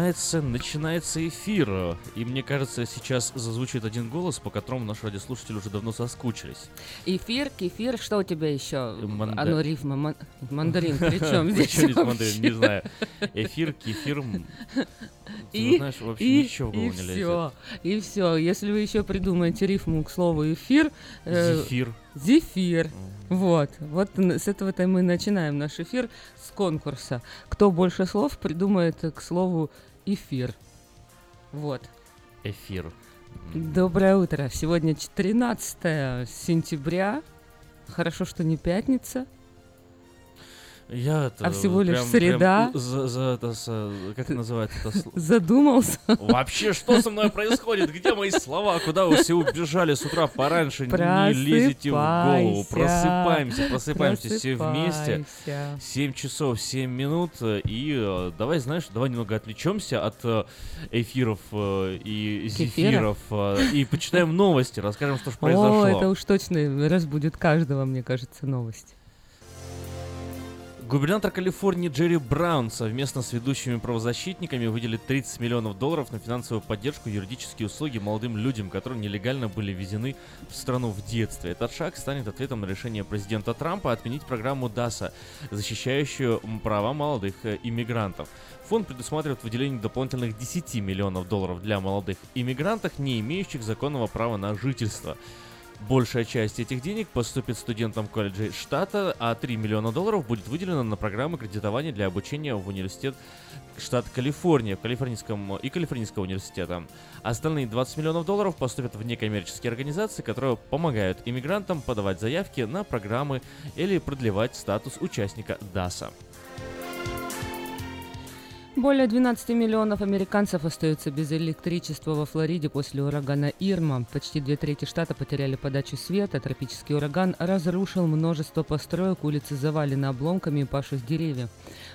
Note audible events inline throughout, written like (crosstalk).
Начинается, начинается эфир. И мне кажется, сейчас зазвучит один голос, по которому наши радиослушатели уже давно соскучились. Эфир, кефир, что у тебя еще? Манда- Оно рифма, ман- мандарин, здесь Причем здесь мандарин, не знаю. Эфир, кефир. ты И- знаешь, вообще И, ничего в и голову не лезет. все, и все. Если вы еще придумаете рифму к слову эфир, э, Зефир. зефир. Вот, вот с этого-то мы начинаем наш эфир с конкурса. Кто больше слов придумает к слову эфир. Вот. Эфир. Доброе утро. Сегодня 13 сентября. Хорошо, что не пятница. Я это А всего лишь прям- среда. прям за, за это, с- как это называется это слово? Задумался. Вообще, что со мной происходит? Где мои слова? Куда вы все убежали с утра пораньше? Не лезете в голову. Просыпаемся, просыпаемся все вместе. Просыпайся. 7 часов 7 минут. э, И э, давай, знаешь, давай немного отвлечемся от э, эфиров и зефиров. И почитаем новости, расскажем, что же произошло. О, это уж точно разбудит каждого, мне кажется, новость. Губернатор Калифорнии Джерри Браун совместно с ведущими правозащитниками выделит 30 миллионов долларов на финансовую поддержку юридические услуги молодым людям, которые нелегально были ввезены в страну в детстве. Этот шаг станет ответом на решение президента Трампа отменить программу ДАСА, защищающую права молодых э, иммигрантов. Фонд предусматривает выделение дополнительных 10 миллионов долларов для молодых иммигрантов, не имеющих законного права на жительство. Большая часть этих денег поступит студентам колледжей штата, а 3 миллиона долларов будет выделено на программы кредитования для обучения в университет штата Калифорния в Калифорнийском и Калифорнийского университета. Остальные 20 миллионов долларов поступят в некоммерческие организации, которые помогают иммигрантам подавать заявки на программы или продлевать статус участника ДАСа. Более 12 миллионов американцев остаются без электричества во Флориде после урагана Ирма. Почти две трети штата потеряли подачу света. Тропический ураган разрушил множество построек, улицы завалены обломками и павших деревьев.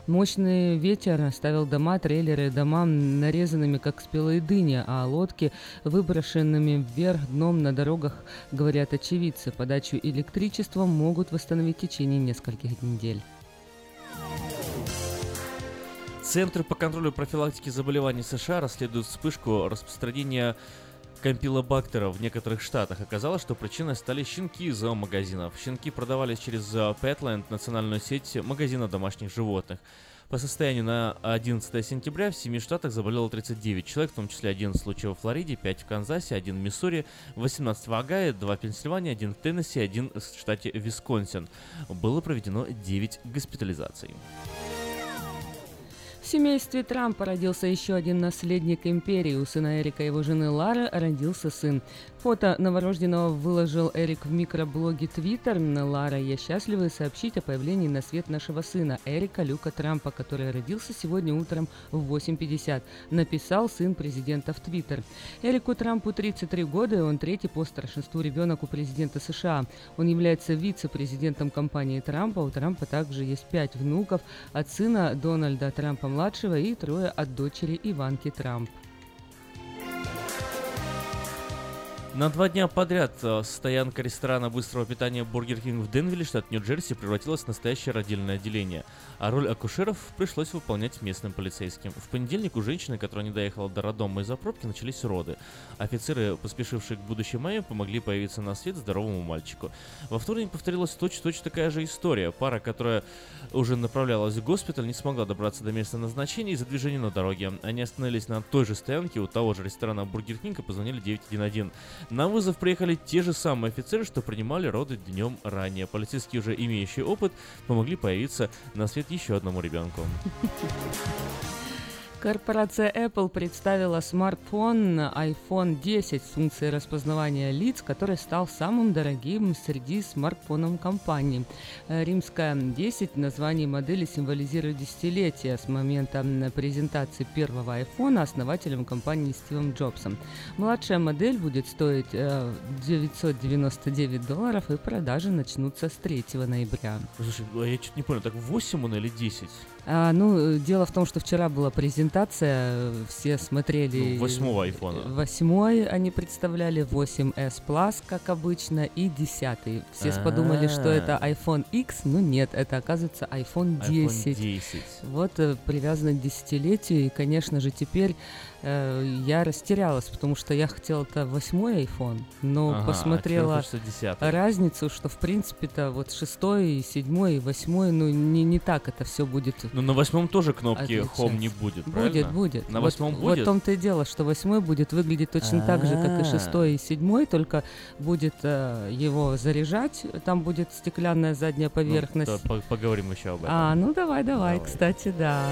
Мощный ветер оставил дома, трейлеры дома нарезанными, как спелые дыни, а лодки выброшенными вверх дном на дорогах, говорят очевидцы. Подачу электричества могут восстановить в течение нескольких недель. Центры по контролю профилактики заболеваний США расследуют вспышку распространения компилобактера в некоторых штатах. Оказалось, что причиной стали щенки из зоомагазинов. Щенки продавались через Petland, национальную сеть магазина домашних животных. По состоянию на 11 сентября в 7 штатах заболело 39 человек, в том числе 11 случаев в Флориде, 5 в Канзасе, 1 в Миссури, 18 в Огайо, 2 в Пенсильвании, 1 в Теннесси, 1 в штате Висконсин. Было проведено 9 госпитализаций. В семействе Трампа родился еще один наследник империи. У сына Эрика и его жены Лары родился сын. Фото новорожденного выложил Эрик в микроблоге Твиттер. Лара, я счастлива сообщить о появлении на свет нашего сына Эрика Люка Трампа, который родился сегодня утром в 8.50. Написал сын президента в Твиттер. Эрику Трампу 33 года, и он третий по старшинству ребенок у президента США. Он является вице-президентом компании Трампа. У Трампа также есть пять внуков от сына Дональда Трампа-младшего и трое от дочери Иванки Трамп. На два дня подряд э, стоянка ресторана быстрого питания Burger King в Денвилле, штат Нью-Джерси, превратилась в настоящее родильное отделение, а роль акушеров пришлось выполнять местным полицейским. В понедельник у женщины, которая не доехала до роддома из-за пробки, начались роды. Офицеры, поспешившие к будущей маме, помогли появиться на свет здоровому мальчику. Во вторник повторилась точно-точно такая же история. Пара, которая уже направлялась в госпиталь, не смогла добраться до места назначения из-за движения на дороге. Они остановились на той же стоянке у того же ресторана Burger King и позвонили 911. На вызов приехали те же самые офицеры, что принимали роды днем ранее. Полицейские, уже имеющие опыт, помогли появиться на свет еще одному ребенку. (laughs) Корпорация Apple представила смартфон iPhone 10 с функцией распознавания лиц, который стал самым дорогим среди смартфонов компании. Римская 10 название модели символизирует десятилетие с момента презентации первого iPhone основателем компании Стивом Джобсом. Младшая модель будет стоить 999 э, долларов и продажи начнутся с 3 ноября. Слушай, а я что-то не понял, так 8 он или 10? А, ну, дело в том, что вчера была презентация, все смотрели... Ну, восьмого айфона. Восьмой они представляли, 8s Plus, как обычно, и десятый. Все А-а-а. подумали, что это iPhone X, но нет, это оказывается iPhone 10. iPhone 10. Вот э, привязано к десятилетию, и, конечно же, теперь Э, я растерялась, потому что я хотела это восьмой iPhone, но ага, а посмотрела а разницу, что в принципе-то вот шестой, седьмой, восьмой, ну не, не так это все будет. Ну на восьмом тоже кнопки отличаться. Home не будет, правильно? Будет, будет. На восьмом вот, будет? Вот в том-то и дело, что восьмой будет выглядеть точно так же, как и а. шестой и седьмой, только будет э, его заряжать, там будет стеклянная задняя ну, поверхность. Ну, поговорим еще об этом. А, ну давай, давай, давай. кстати, да.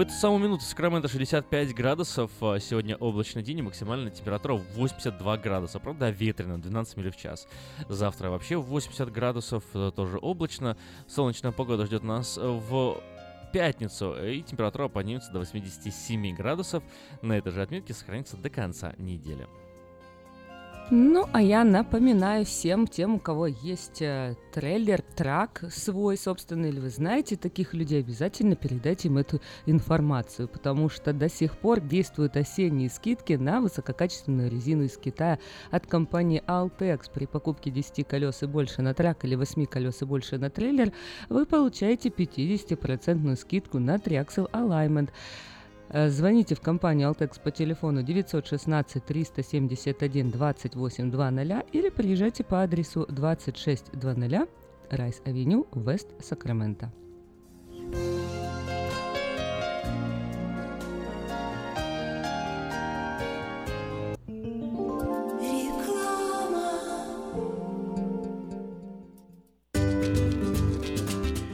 В эту самую минуту Сакраменто 65 градусов, а сегодня облачный день и максимальная температура 82 градуса, правда ветрено, 12 миль в час. Завтра вообще 80 градусов, э, тоже облачно, солнечная погода ждет нас в пятницу, и температура поднимется до 87 градусов. На этой же отметке сохранится до конца недели. Ну, а я напоминаю всем тем, у кого есть э, трейлер, трак свой собственный, или вы знаете таких людей, обязательно передайте им эту информацию, потому что до сих пор действуют осенние скидки на высококачественную резину из Китая от компании Altex. При покупке 10 колес и больше на трак или 8 колес и больше на трейлер вы получаете 50% скидку на Triaxle Alignment. Э, звоните в компанию Altex по телефону 916 371 2800 или приезжайте по адресу 2600 Райс Авеню, Вест Сакраменто.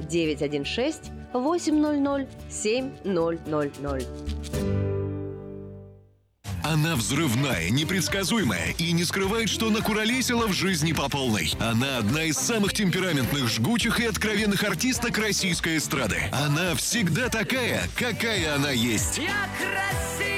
916 800 7000. Она взрывная, непредсказуемая и не скрывает, что накуролесила в жизни по полной. Она одна из самых темпераментных, жгучих и откровенных артисток российской эстрады. Она всегда такая, какая она есть. Я красивая!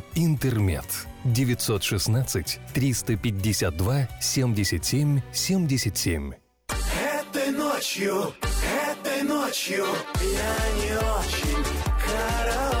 «Интермед». 916 352 77 77. Этой ночью, этой ночью я не очень караочен.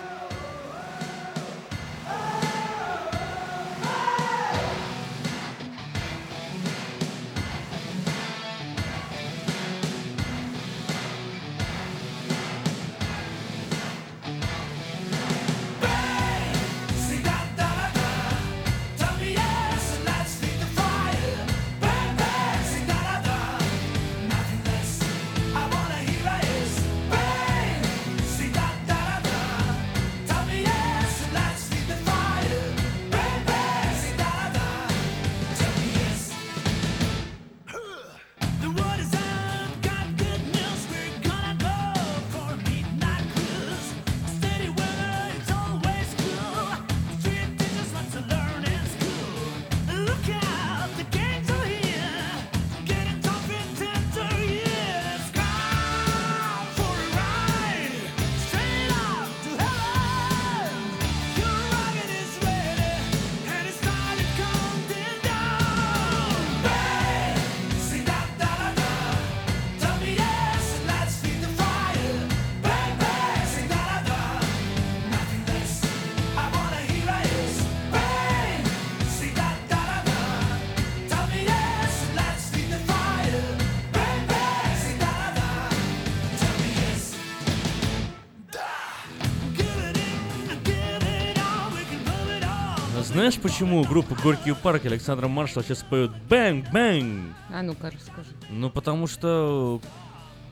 Знаешь, почему группа Горький парк Александра Маршала сейчас поет «Бэнг, бэнг»? А ну-ка, расскажи. Ну, потому что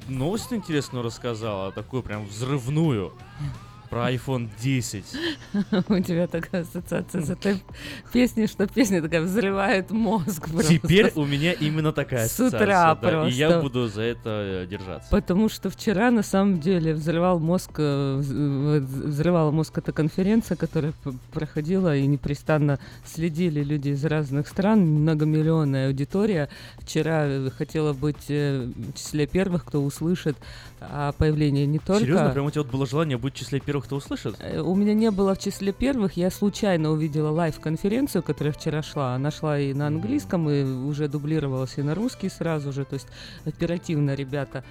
новость интересную рассказала, такую прям взрывную. Про iPhone 10. (laughs) У тебя такая ассоциация с этой песней, что песня такая взрывает мозг. Просто. Теперь у меня именно такая С ассоциация. утра да, просто. И я буду за это э, держаться. Потому что вчера на самом деле взрывал мозг, э, вз- взрывала мозг эта конференция, которая проходила и непрестанно следили люди из разных стран, многомиллионная аудитория. Вчера э, хотела быть в числе первых, кто услышит о появлении не только... Серьезно, прям у тебя вот было желание быть в числе первых, кто услышит? Э, У меня не было в числе первых. Я случайно увидела лайв-конференцию, которая вчера шла. Она шла и на английском, и уже дублировалась и на русский сразу же. То есть оперативно ребята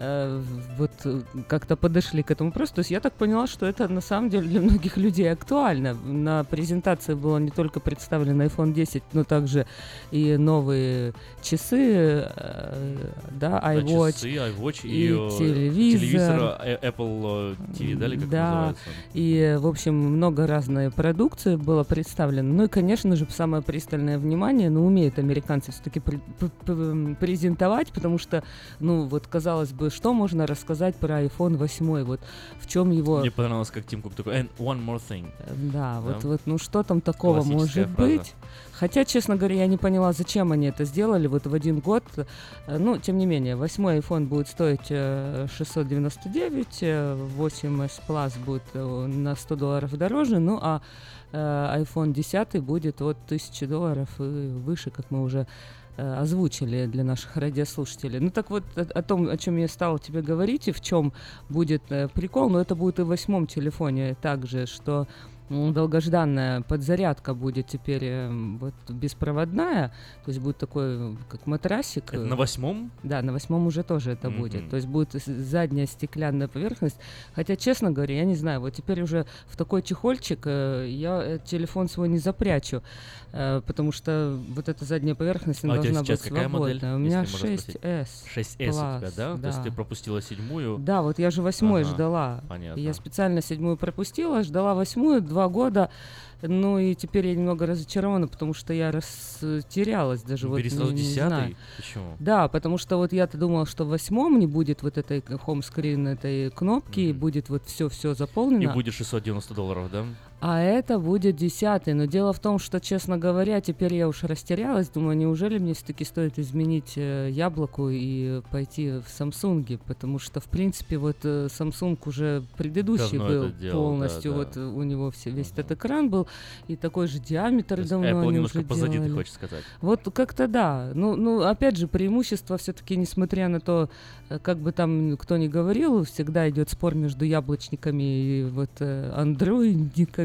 э, вот э, как-то подошли к этому просто. То есть я так поняла, что это на самом деле для многих людей актуально. На презентации было не только представлен iPhone 10, но также и новые часы, э, да, iWatch, часы, iWatch и, и э, телевизор. телевизор э, Apple TV, да, или как да, называется? и, в общем, много разной продукции было представлено. Ну и, конечно же, самое пристальное внимание, ну, умеют американцы все-таки презентовать, потому что, ну, вот, казалось бы, что можно рассказать про iPhone 8, вот, в чем его... Мне понравилось, как Тим Кук такой, and one more thing. Да, вот, Да. вот, ну что там такого может фраза. быть? Хотя, честно говоря, я не поняла, зачем они это сделали вот в один год. Э, Ну, тем не менее, восьмой iPhone будет стоить э, 699, э, 8s Plus будет э, на 100 долларов дороже, ну а э, iPhone 10 будет от 1000 долларов и выше, как мы уже э, озвучили для наших радиослушателей. Ну так вот, о, о том, о чем я стала тебе говорить, и в чем будет э, прикол, но это будет и в восьмом телефоне также, что долгожданная подзарядка будет теперь эм, вот беспроводная, то есть будет такой э, как матрасик. Это на восьмом? Да, на восьмом уже тоже это Мгм. будет. То есть будет задняя стеклянная поверхность. Хотя, честно говоря, я не знаю, вот теперь уже в такой чехольчик э, я э, телефон свой не запрячу, потому что вот эта задняя поверхность она А должна быть какая модель? свободная. У меня если можно спросить? 6S. 6S у тебя, Plus, да? То есть ты пропустила седьмую? Да, вот я же восьмой Ага, ждала. Понятно. Я специально седьмую пропустила, ждала восьмую два года. Ну и теперь я немного разочарована, потому что я растерялась даже. Бери вот, не- не знаю. Почему? Да, потому что вот я-то думала, что в восьмом не будет вот этой хоум-скрин, этой кнопки, и будет вот все-все заполнено. И будет 690 долларов, да? А это будет десятый. Но дело в том, что, честно говоря, теперь я уж растерялась. Думаю, неужели мне все-таки стоит изменить э, яблоку и пойти в Samsung? Потому что, в принципе, вот э, Samsung уже предыдущий Давно был делал, да, полностью, да. вот э, у него все, весь этот экран был. и такой же диаметр То есть давно Apple они немножко уже позади, ты делали. хочешь сказать. Вот как-то да. Ну, ну, опять же, преимущество все-таки, несмотря на то, э, как бы там кто ни говорил, всегда идет спор между яблочниками и вот э,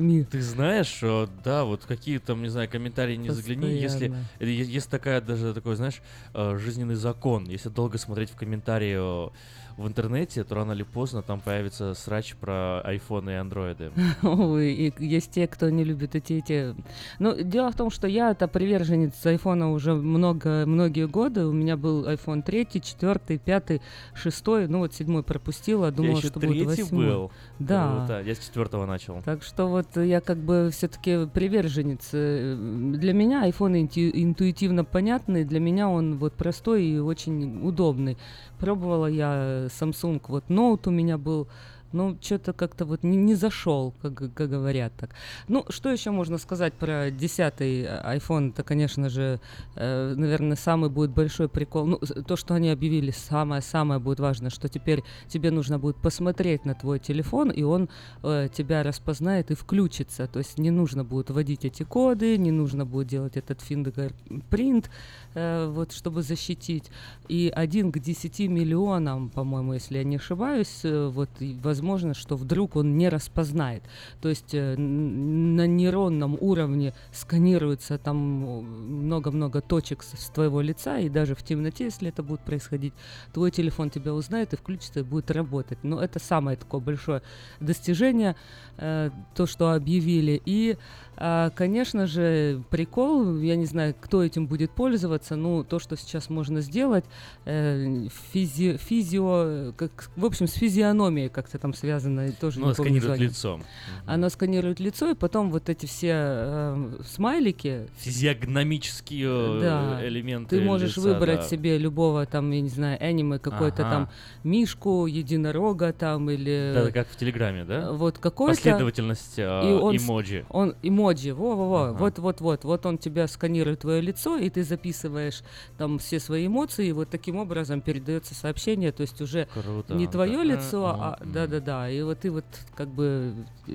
андроидниками. Ты знаешь, э, да, вот какие там, не знаю, комментарии не загляни, если Постоянно. э, е- есть такая даже такой, знаешь, э, жизненный закон. Если долго смотреть в комментарии э, в интернете, то рано или поздно там появится срач про айфоны и андроиды. (laughs) Ой, и есть те, кто не любит эти эти. Ну, дело в том, что я это приверженец айфона уже много многие годы. У меня был iPhone 3, 4, 5, 6, ну вот седьмой пропустила, думала, что будет третий восьмой. был. Да. Круто. Я с четвертого начал. Так что вот я как бы все-таки приверженец. Э, Для меня iPhone инту- интуитивно понятный, для меня он вот простой и очень удобный. Пробовала я Samsung, вот Note у меня был, ну, что-то как-то вот не, не зашел, как, как говорят так. Ну, что еще можно сказать про 10 iPhone? Это, конечно же, э, наверное, самый будет большой прикол. Ну, то, что они объявили, самое-самое будет важно, что теперь тебе нужно будет посмотреть на твой телефон, и он э, тебя распознает и включится. То есть не нужно будет вводить эти коды, не нужно будет делать этот фингерпринт, э, вот, чтобы защитить. И один к 10 миллионам, по-моему, если я не ошибаюсь, э, вот, и возможно, что вдруг он не распознает. То есть э, на нейронном уровне сканируется там о, много-много точек с, с твоего лица, и даже в темноте, если это будет происходить, твой телефон тебя узнает и включится и будет работать. Но это самое такое большое достижение, э, то, что объявили. И, а, конечно же, прикол, я не знаю, кто этим будет пользоваться, ну, то, что сейчас можно сделать, э, физи- физио, как, в общем, с физиономией как-то там связано, тоже Ну, сканирует название. лицо. Оно сканирует лицо, и потом вот эти все э, смайлики, Физиогномические э, да. элементы Ты можешь лица, выбрать да. себе любого там, я не знаю, аниме, какой-то Ага. там мишку, единорога там или... Да, как в Телеграме, да? Вот какой-то... Последовательность э, И он эмоджи. Он эмоджи, во-во-во, Ага. вот-вот-вот. Вот он тебя сканирует твое лицо, и ты записываешь там все свои эмоции, и вот таким образом передается сообщение, то есть уже Круто, не твое да. лицо, а да-да-да, и вот ты вот как бы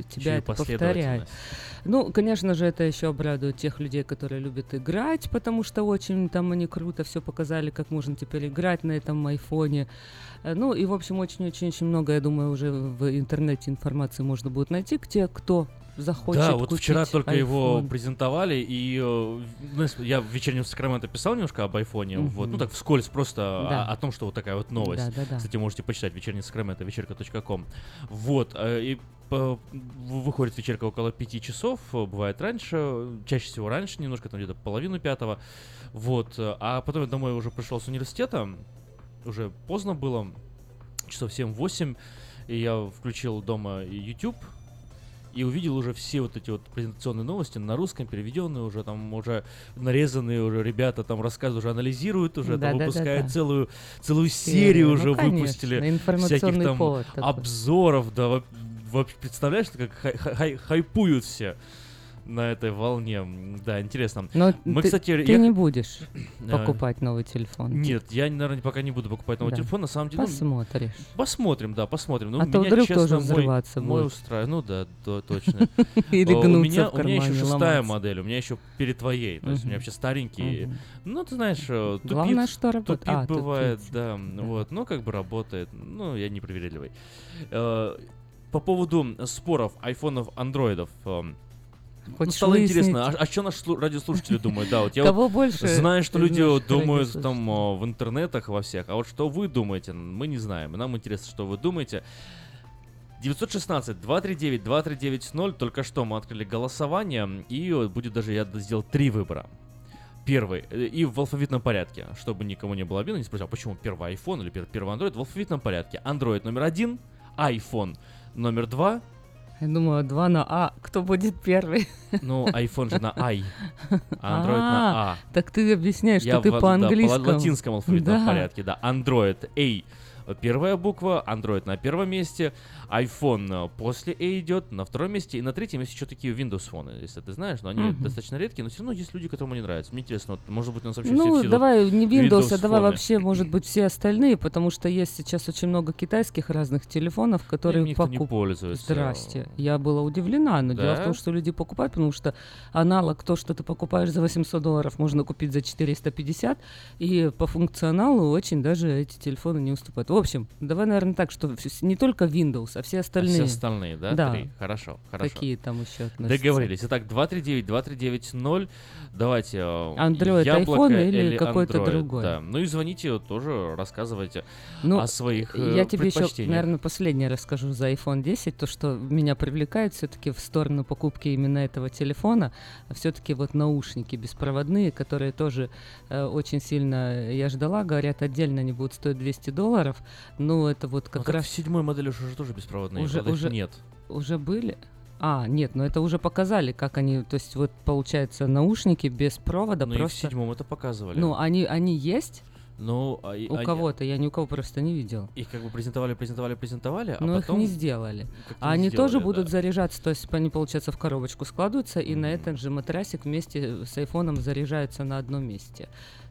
тебя и это повторяет. Ну, конечно же, это еще обрадует тех людей, которые любят играть, потому что очень там они круто все показали, как можно теперь играть на этом айфоне. Э, Ну и, в общем, очень-очень-очень много, я думаю, уже в интернете информации можно будет найти, где кто захочет Да, вот вчера только его iPhone. презентовали, и э, я в вечернем Сакраменто писал немножко об айфоне, Мгм. вот, ну так вскользь просто Да. о, о том, что вот такая вот новость. Да-да-да. Кстати, можете почитать вечерний Сакраменто, вечерка.ком. Вот, э, и выходит вечерка около пяти часов, э, бывает раньше, чаще всего раньше, немножко там где-то половину пятого, вот, а потом я домой уже пришел с университета, уже поздно было, часов 7-8, и я включил дома YouTube, и увидел уже все вот эти вот презентационные новости на русском, переведенные уже, там уже нарезанные уже ребята там рассказывают, уже анализируют уже, там Да-да-да-да. выпускают целую, целую Серию. серию Ну, уже конечно, выпустили. всяких информационный там обзоров, да, во- вообще представляешь, как хай- хай- хайпуют все на этой волне. Да, интересно. Но Мы, ты, кстати, ты я- не будешь Э, покупать новый телефон. Нет, я, наверное, пока не буду покупать новый Да. телефон. На самом деле, ну, Посмотришь. Посмотрим, да, посмотрим. Ну, А то меня, вдруг честно, тоже мой- взрываться мой будет. устраивает. Ну да, то- точно. (laughs) Или А, у гнуться меня, в У меня еще шестая модель, у меня еще перед твоей. То есть у меня вообще старенький. Ну, ты знаешь, э, тупит, Главное, что работает. тупит А, тупит. бывает, да, вот, ну, как бы работает. Ну, я не привередливый. Э, По поводу споров айфонов, андроидов. Ну, Хочешь стало выяснить? интересно, а, а что наши слу- радиослушатели думают? Да, вот я Кого вот больше знаю, что люди думают там в интернетах во всех, а вот что вы думаете, мы не знаем. И Нам интересно, что вы думаете. 916-239-2390. Только что мы открыли голосование, и будет даже, я сделал три выбора. Первый, э, и в алфавитном порядке, чтобы никому не было обидно, не спросил, а почему первый iPhone или пер- первый Android, в алфавитном порядке. Android номер один, iPhone номер два, Я думаю, два на А. Кто будет первый? ну, iPhone же на I, а Android на А. Так ты объясняешь, что ты по-английскому. по латинскому алфавитном порядке, да. Android A первая буква, Android на первом месте, iPhone э, после A идет, на втором месте, и на третьем есть еще такие Windows фоны, если ты знаешь, но они Мгм. достаточно редкие, но все равно есть люди, которым они нравятся. Мне интересно, вот, может быть, у нас вообще Ну, все, все давай не Windows, а давай вообще, может быть, все остальные, потому что есть сейчас очень много китайских разных телефонов, которые никто не покуп- пользуется. Здрасте. Я была удивлена, но дело в Да? том, что люди покупают, потому что аналог, то, что ты покупаешь за 800 долларов, можно купить за 450, и по функционалу очень даже эти телефоны не уступают. В общем, давай, наверное, так, что не только Windows, а все А остальные. Все остальные, да? Да. Три. Хорошо, хорошо. Какие там еще относятся? Договорились. Итак, 239-2390. Давайте. э, Android, яблоко iPhone или какой-то Android, другой? Да. Ну и звоните, тоже рассказывайте Ну, о своих э, Я тебе еще, наверное, последнее расскажу за iPhone 10. То, что меня привлекает все-таки в сторону покупки именно этого телефона, все-таки вот наушники беспроводные, которые тоже э, очень сильно я ждала. Говорят, отдельно они будут стоить 200 долларов. Ну, это вот Ну, как так раз... в седьмой модели уже тоже беспроводные. Уже- уже- нет. Уже были? А, нет, но это уже показали, как они, то есть вот получается наушники без провода Ну и в просто... седьмом это показывали. Ну, они, они есть Ну, а у они- кого-то, я ни у кого просто не видел. Их как бы презентовали, презентовали, презентовали, а Но потом... их не сделали. А не они тоже сделали, будут да. заряжаться, то есть они, получается, в коробочку складываются, и на этот же матрасик вместе с айфоном заряжаются на одном месте.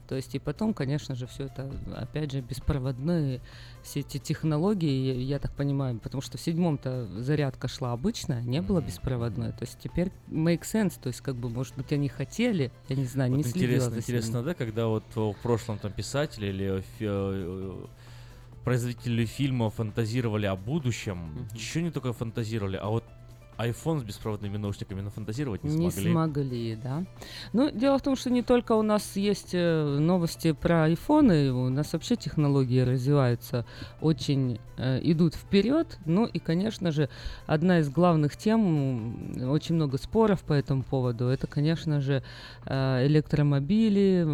То есть и потом, конечно же, все это, опять же, беспроводные все эти технологии, я- так понимаю, потому что в седьмом-то зарядка шла обычная, не было беспроводной. То есть теперь make sense, то есть как бы, может быть, они хотели, я не знаю, не Вот следила интересно, за интересно, да, когда вот э, в прошлом там писатели или фи- э, производители фильма фантазировали о будущем, еще не только фантазировали, а вот iPhone с беспроводными наушниками нафантазировать не, Не смогли. смогли, да. Ну, дело в том, что не только у нас есть э, новости про айфоны, у нас вообще технологии развиваются, очень э, идут вперед. Ну и, конечно же, одна из главных тем, очень много споров по этому поводу, это, конечно же, э, электромобили,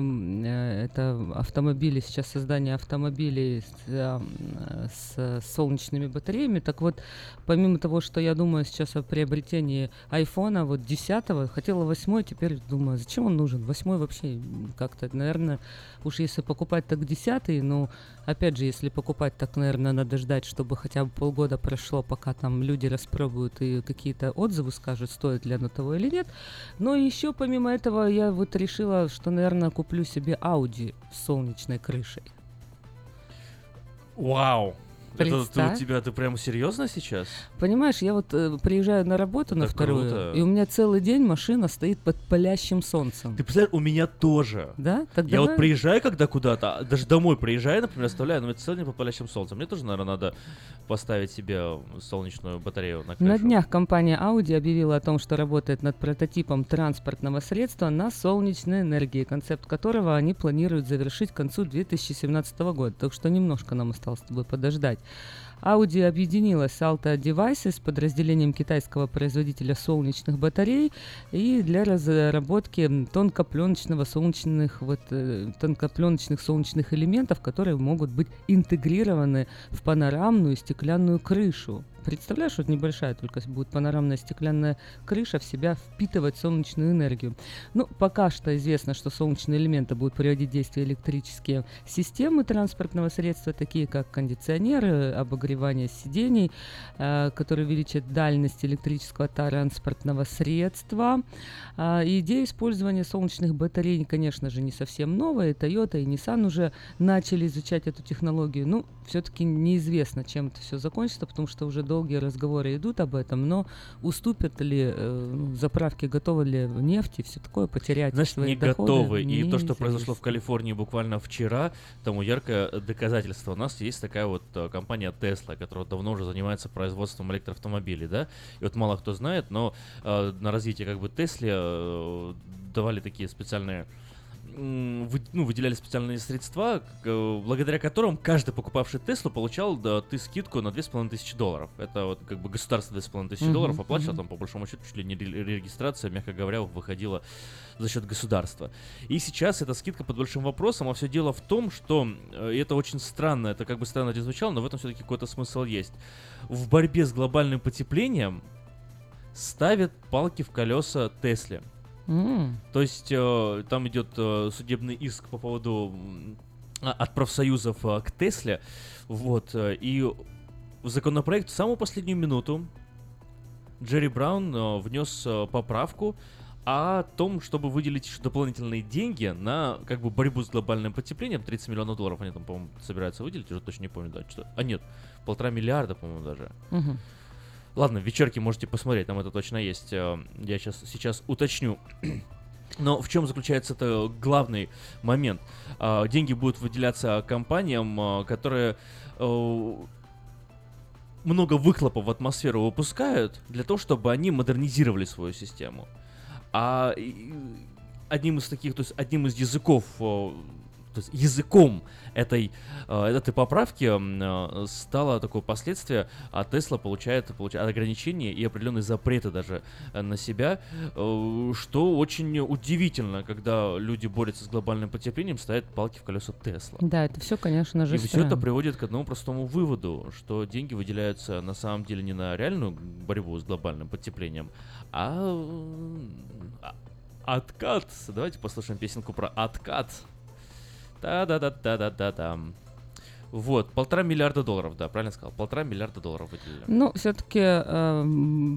э, это автомобили, сейчас создание автомобилей с, э, м, с солнечными батареями. Так вот, помимо того, что я думаю сейчас о приобретении айфона, вот 10 хотела 8 теперь думаю, зачем он нужен? 8 вообще как-то, наверное, уж если покупать так 10 ну, опять же, если покупать так, наверное, надо ждать, чтобы хотя бы полгода прошло, пока там люди распробуют и какие-то отзывы скажут, стоит ли оно того или нет. Но еще помимо этого я вот решила, что, наверное, куплю себе Audi с солнечной крышей. Вау! Это ты, у тебя, ты прямо серьезно сейчас? Понимаешь, я вот э, приезжаю на работу на вторую, круто. и у меня целый день машина стоит под палящим солнцем. Ты представляешь, у меня тоже. Да? Так Я давай- вот приезжаю, когда куда-то, а даже домой приезжаю, например, оставляю, но это целый день под палящим солнцем. Мне тоже, наверное, надо поставить себе солнечную батарею на крышу. На днях компания Audi объявила о том, что работает над прототипом транспортного средства на солнечной энергии, концепт которого они планируют завершить к концу 2017 года. Так что немножко нам осталось с тобой подождать. Audi объединилась с Alta Devices, подразделением китайского производителя солнечных батарей, и для разработки тонкопленочного солнечных, вот, э, тонкопленочных солнечных элементов, которые могут быть интегрированы в панорамную стеклянную крышу. Представляешь, вот небольшая только будет панорамная стеклянная крыша в себя впитывать солнечную энергию. Ну, пока что известно, что солнечные элементы будут приводить действие электрические системы транспортного средства, такие как кондиционеры, обогревание сидений, э, которые увеличат дальность электрического транспортного средства. И идея использования солнечных батарей, конечно же, не совсем новая. И Toyota и Nissan уже начали изучать эту технологию. Ну, все-таки неизвестно, чем это все закончится, потому что уже долгие разговоры идут об этом, но уступят ли э, ну, заправки, готовы ли нефть и все такое потерять Знаешь, свои не доходы, готовы. И то, что произошло в Калифорнии буквально вчера, тому яркое доказательство. У нас есть такая вот э, компания Tesla, которая давно уже занимается производством электроавтомобилей, да? И вот мало кто знает, но э, на развитие как бы Тесле э, давали такие специальные вы- ну, выделяли специальные средства, э, благодаря которым каждый покупавший Теслу получал да, ты скидку на 2500 долларов. Это вот как бы государство 2500 Мгм, долларов оплачивало, мгм. там по большому счету чуть ли не ре- регистрация, мягко говоря, выходила за счет государства. И сейчас эта скидка под большим вопросом, а все дело в том, что э, и это очень странно, это как бы странно не звучало, но в этом все-таки какой-то смысл есть. В борьбе с глобальным потеплением ставят палки в колеса Тесле. М. То есть э, там идет э, судебный иск по поводу а, от профсоюзов а, к Тесле. Вот. э, И в законопроект в самую последнюю минуту Джерри Браун э, внес э, поправку о том, чтобы выделить еще дополнительные деньги на как бы борьбу с глобальным потеплением. 30 миллионов долларов они там, по-моему, собираются выделить, уже точно не помню, да, что. А нет, полтора миллиарда, по-моему, даже. Мгм. Ладно, в вечерке можете посмотреть, там это точно есть. э, Я сейчас, сейчас уточню. (clears throat) Но в чем заключается это главный момент? А, Деньги будут выделяться компаниям, а, которые э, много выхлопов в атмосферу выпускают для того, чтобы они модернизировали свою систему. А одним из таких, то есть одним из языков, э, то есть языком этой, э, этой поправки э, стало такое последствие, а Тесла получает, получает ограничения и определенные запреты даже э, на себя, что очень удивительно, когда люди борются с глобальным потеплением, ставят палки в колеса Тесла. Да, это все, конечно же, И все это приводит к одному простому выводу, что деньги выделяются на самом деле не на реальную борьбу с глобальным потеплением, а а- откат. Давайте послушаем песенку про откат. Та-да-да-да-да-да-да. Вот, полтора миллиарда долларов, да, правильно сказал, полтора миллиарда долларов выделили. Ну, все-таки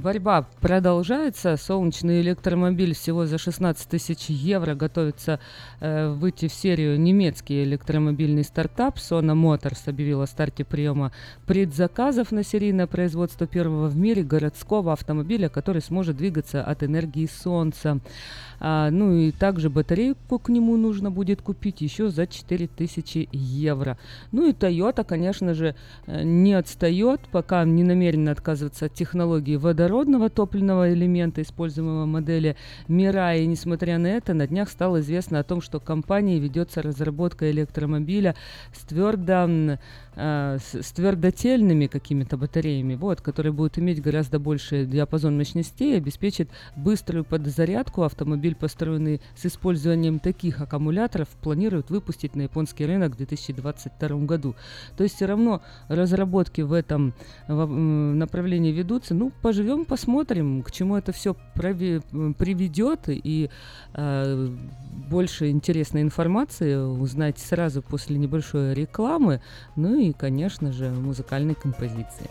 борьба продолжается. Солнечный электромобиль всего за 16 тысяч евро готовится э, выйти в серию. Немецкий электромобильный стартап Sona Motors объявил о старте приема предзаказов на серийное производство первого в мире городского автомобиля, который сможет двигаться от энергии солнца. А, ну и также батарейку к нему нужно будет купить еще за 4000 евро. Ну и Toyota, конечно же, э, не отстает, пока не намерена отказываться от технологии водородного топливного элемента, используемого в модели Mirai. И несмотря на это, на днях стало известно о том, что компанией ведется разработка электромобиля с твердо э, с, с твердотельными какими-то батареями, вот, которые будут иметь гораздо больший диапазон мощностей, обеспечит быструю подзарядку. Автомобиль, построенный с использованием таких аккумуляторов, планируют выпустить на японский рынок в 2022 году. То есть все равно разработки в этом направлении ведутся. Ну, поживем, посмотрим, к чему это все приведет. И э, больше интересной информации узнать сразу после небольшой рекламы. Ну и, конечно же, музыкальной композиции.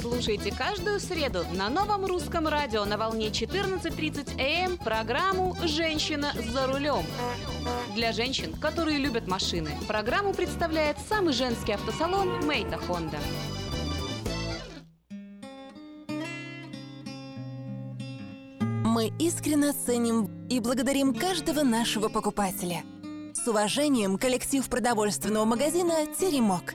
Слушайте каждую среду на новом русском радио на волне 14.30 АМ программу «Женщина за рулем». Для женщин, которые любят машины, программу представляет самый женский автосалон «Мейта Хонда». Мы искренне ценим и благодарим каждого нашего покупателя. С уважением, коллектив продовольственного магазина «Теремок».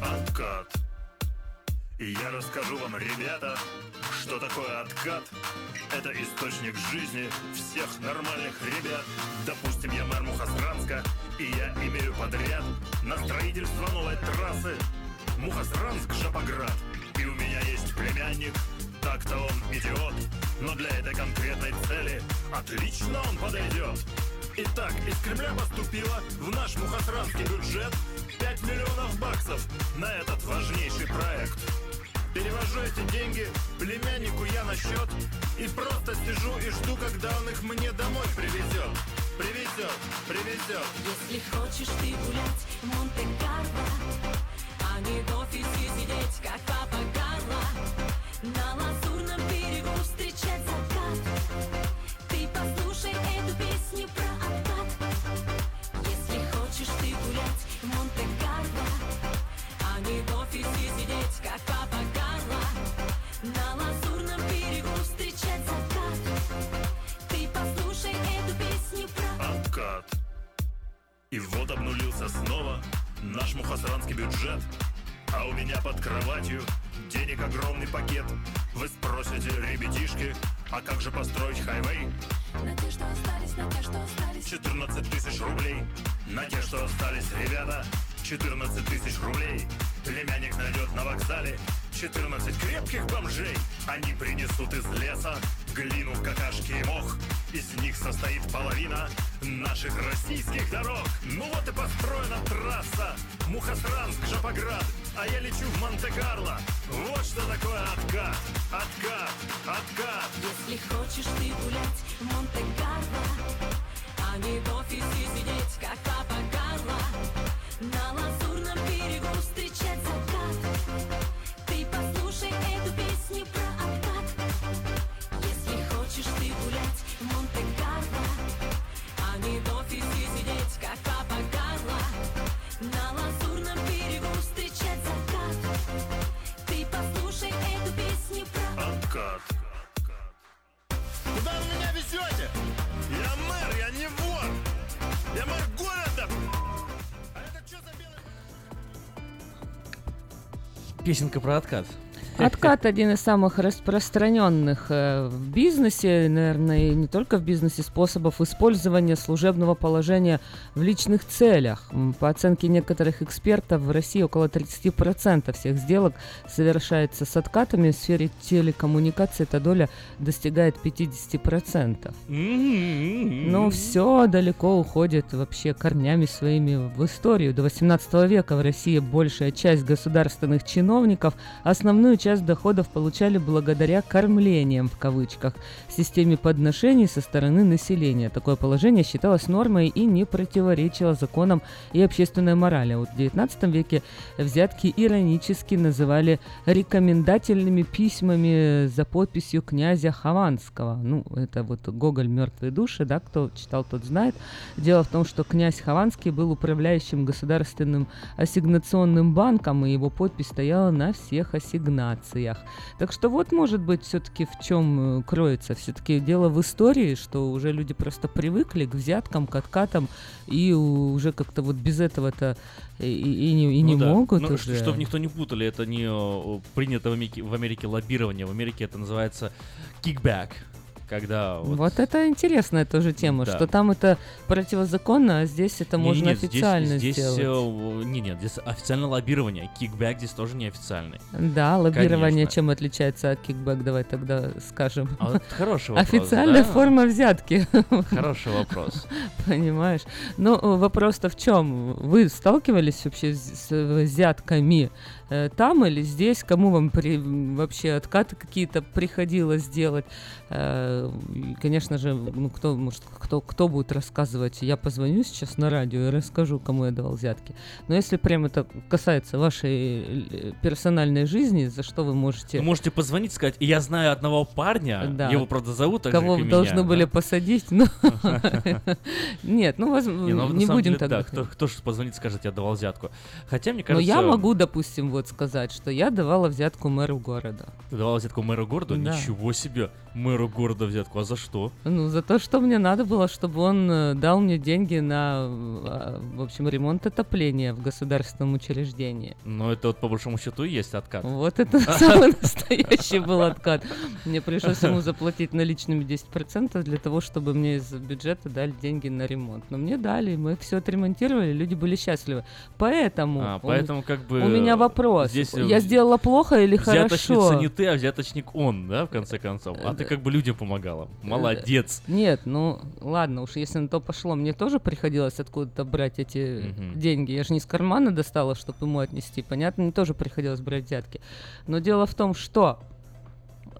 Откат. И я расскажу вам, ребята, что такое откат. Это источник жизни всех нормальных ребят. Допустим, я мэр Мухасранска, и я имею подряд на строительство новой трассы Мухасранск-Жапоград. И у меня есть племянник, так-то он идиот, но для этой конкретной цели отлично он подойдет. Итак, из Кремля поступило в наш мухосранский бюджет 5 миллионов баксов на этот важнейший проект. Перевожу эти деньги племяннику я на счет и просто сижу и жду, когда он их мне домой привезет. Привезет, привезет. Если хочешь ты гулять в Монте-Карло, а не в офисе сидеть, как папа Карло, а. И вот обнулился снова наш мухасранский бюджет. А у меня под кроватью денег огромный пакет. Вы спросите, ребятишки, а как же построить хайвей? На те, что остались, на те, что остались. 14 тысяч рублей На те, что остались ребята 14 тысяч рублей Племянник найдет на вокзале 14 крепких бомжей Они принесут из леса Глину, какашки и мох. Из них состоит половина Наших российских дорог. Ну вот и построена трасса Мухосранск, Жапоград. А я лечу в Монте-Карло. Вот что такое откат Откат, откат. Если хочешь ты гулять в Монте-Карло, а не в офисе сидеть, как папа Карло, на лазурном Откат. Куда вы меня везете? Я мэр, я не вор! Я мэр города! Песенка про откат. Откат один из самых распространенных э, в бизнесе, наверное, и не только в бизнесе, способов использования служебного положения в личных целях. По оценке некоторых экспертов, в России около 30% всех сделок совершается с откатами. В сфере телекоммуникации эта доля достигает 50%. Но все далеко уходит вообще корнями своими в историю. До 18 века в России большая часть государственных чиновников основную часть доходов получали благодаря «кормлениям» в кавычках, системе подношений со стороны населения. Такое положение считалось нормой и не противоречило законам и общественной морали. Вот в 19 веке взятки иронически называли рекомендательными письмами за подписью князя Хованского. Ну, это вот Гоголь «Мертвые души», да, кто читал, тот знает. Дело в том, что князь Хованский был управляющим государственным ассигнационным банком, и его подпись стояла на всех ассигнациях. Так что вот, может быть, все-таки в чем э, кроется. Все-таки дело в истории, что уже люди просто привыкли к взяткам, к откатам, и уже как-то вот без этого-то и, и- и не, и не Ну да. могут Ну, уже. Чтобы никто не путали, это не принято в Америке, в Америке лоббирование. В Америке это называется kickback. Когда вот... Вот это интересная тоже тема, Да. что там это противозаконно, а здесь это Не-не-не, можно здесь- официально здесь, сделать. э, не, нет, здесь официальное лоббирование. Кикбэк здесь тоже не официальный. Да, лоббирование Конечно. чем отличается от кикбэк, давай тогда скажем. А вот хороший вопрос, Официальная да? форма взятки. Хороший вопрос. (laughs) Понимаешь? Э, вопрос-то в чем? Вы сталкивались вообще с взятками э, там или здесь? Кому вам при- вообще откаты какие-то приходилось делать? Э, и, конечно же, ну, кто, может, кто, кто будет рассказывать? Я позвоню сейчас на радио и расскажу, кому я давал взятки. Но если прям это касается вашей э, персональной жизни, за что вы можете... Вы можете позвонить, сказать, я знаю одного парня, Да. его, правда, зовут так же, Кого как и должны меня, были да? посадить, но... (laughs) Нет, ну, Не, ну, будем так кто, же позвонит, скажет, я давал взятку. Хотя, мне Но кажется... я могу, допустим, вот сказать, что я давала взятку мэру города. Ты давал взятку мэру города? Да. Ничего себе! Мэру города взятку. А за что? Ну, за то, что мне надо было, чтобы он э, дал мне деньги на, э, в общем, ремонт отопления в государственном учреждении. Ну, это вот по большому счету и есть откат. Вот это (laughs) самый настоящий был откат. Мне пришлось ему заплатить наличными 10% для того, чтобы мне из бюджета дали деньги на ремонт. Но мне дали, мы все отремонтировали, люди были счастливы. Поэтому, А, поэтому как бы... у меня вопрос. Здесь, э, я сделала плохо или Взяточница хорошо? не ты, а взяточник он, да, в конце концов. А ты как бы людям помогала. Молодец. Нет, ну ладно, уж если на то пошло, мне тоже приходилось откуда-то брать эти Мгм. деньги. Я же не из кармана достала, чтобы ему отнести. Понятно, мне тоже приходилось брать взятки. Но дело в том, что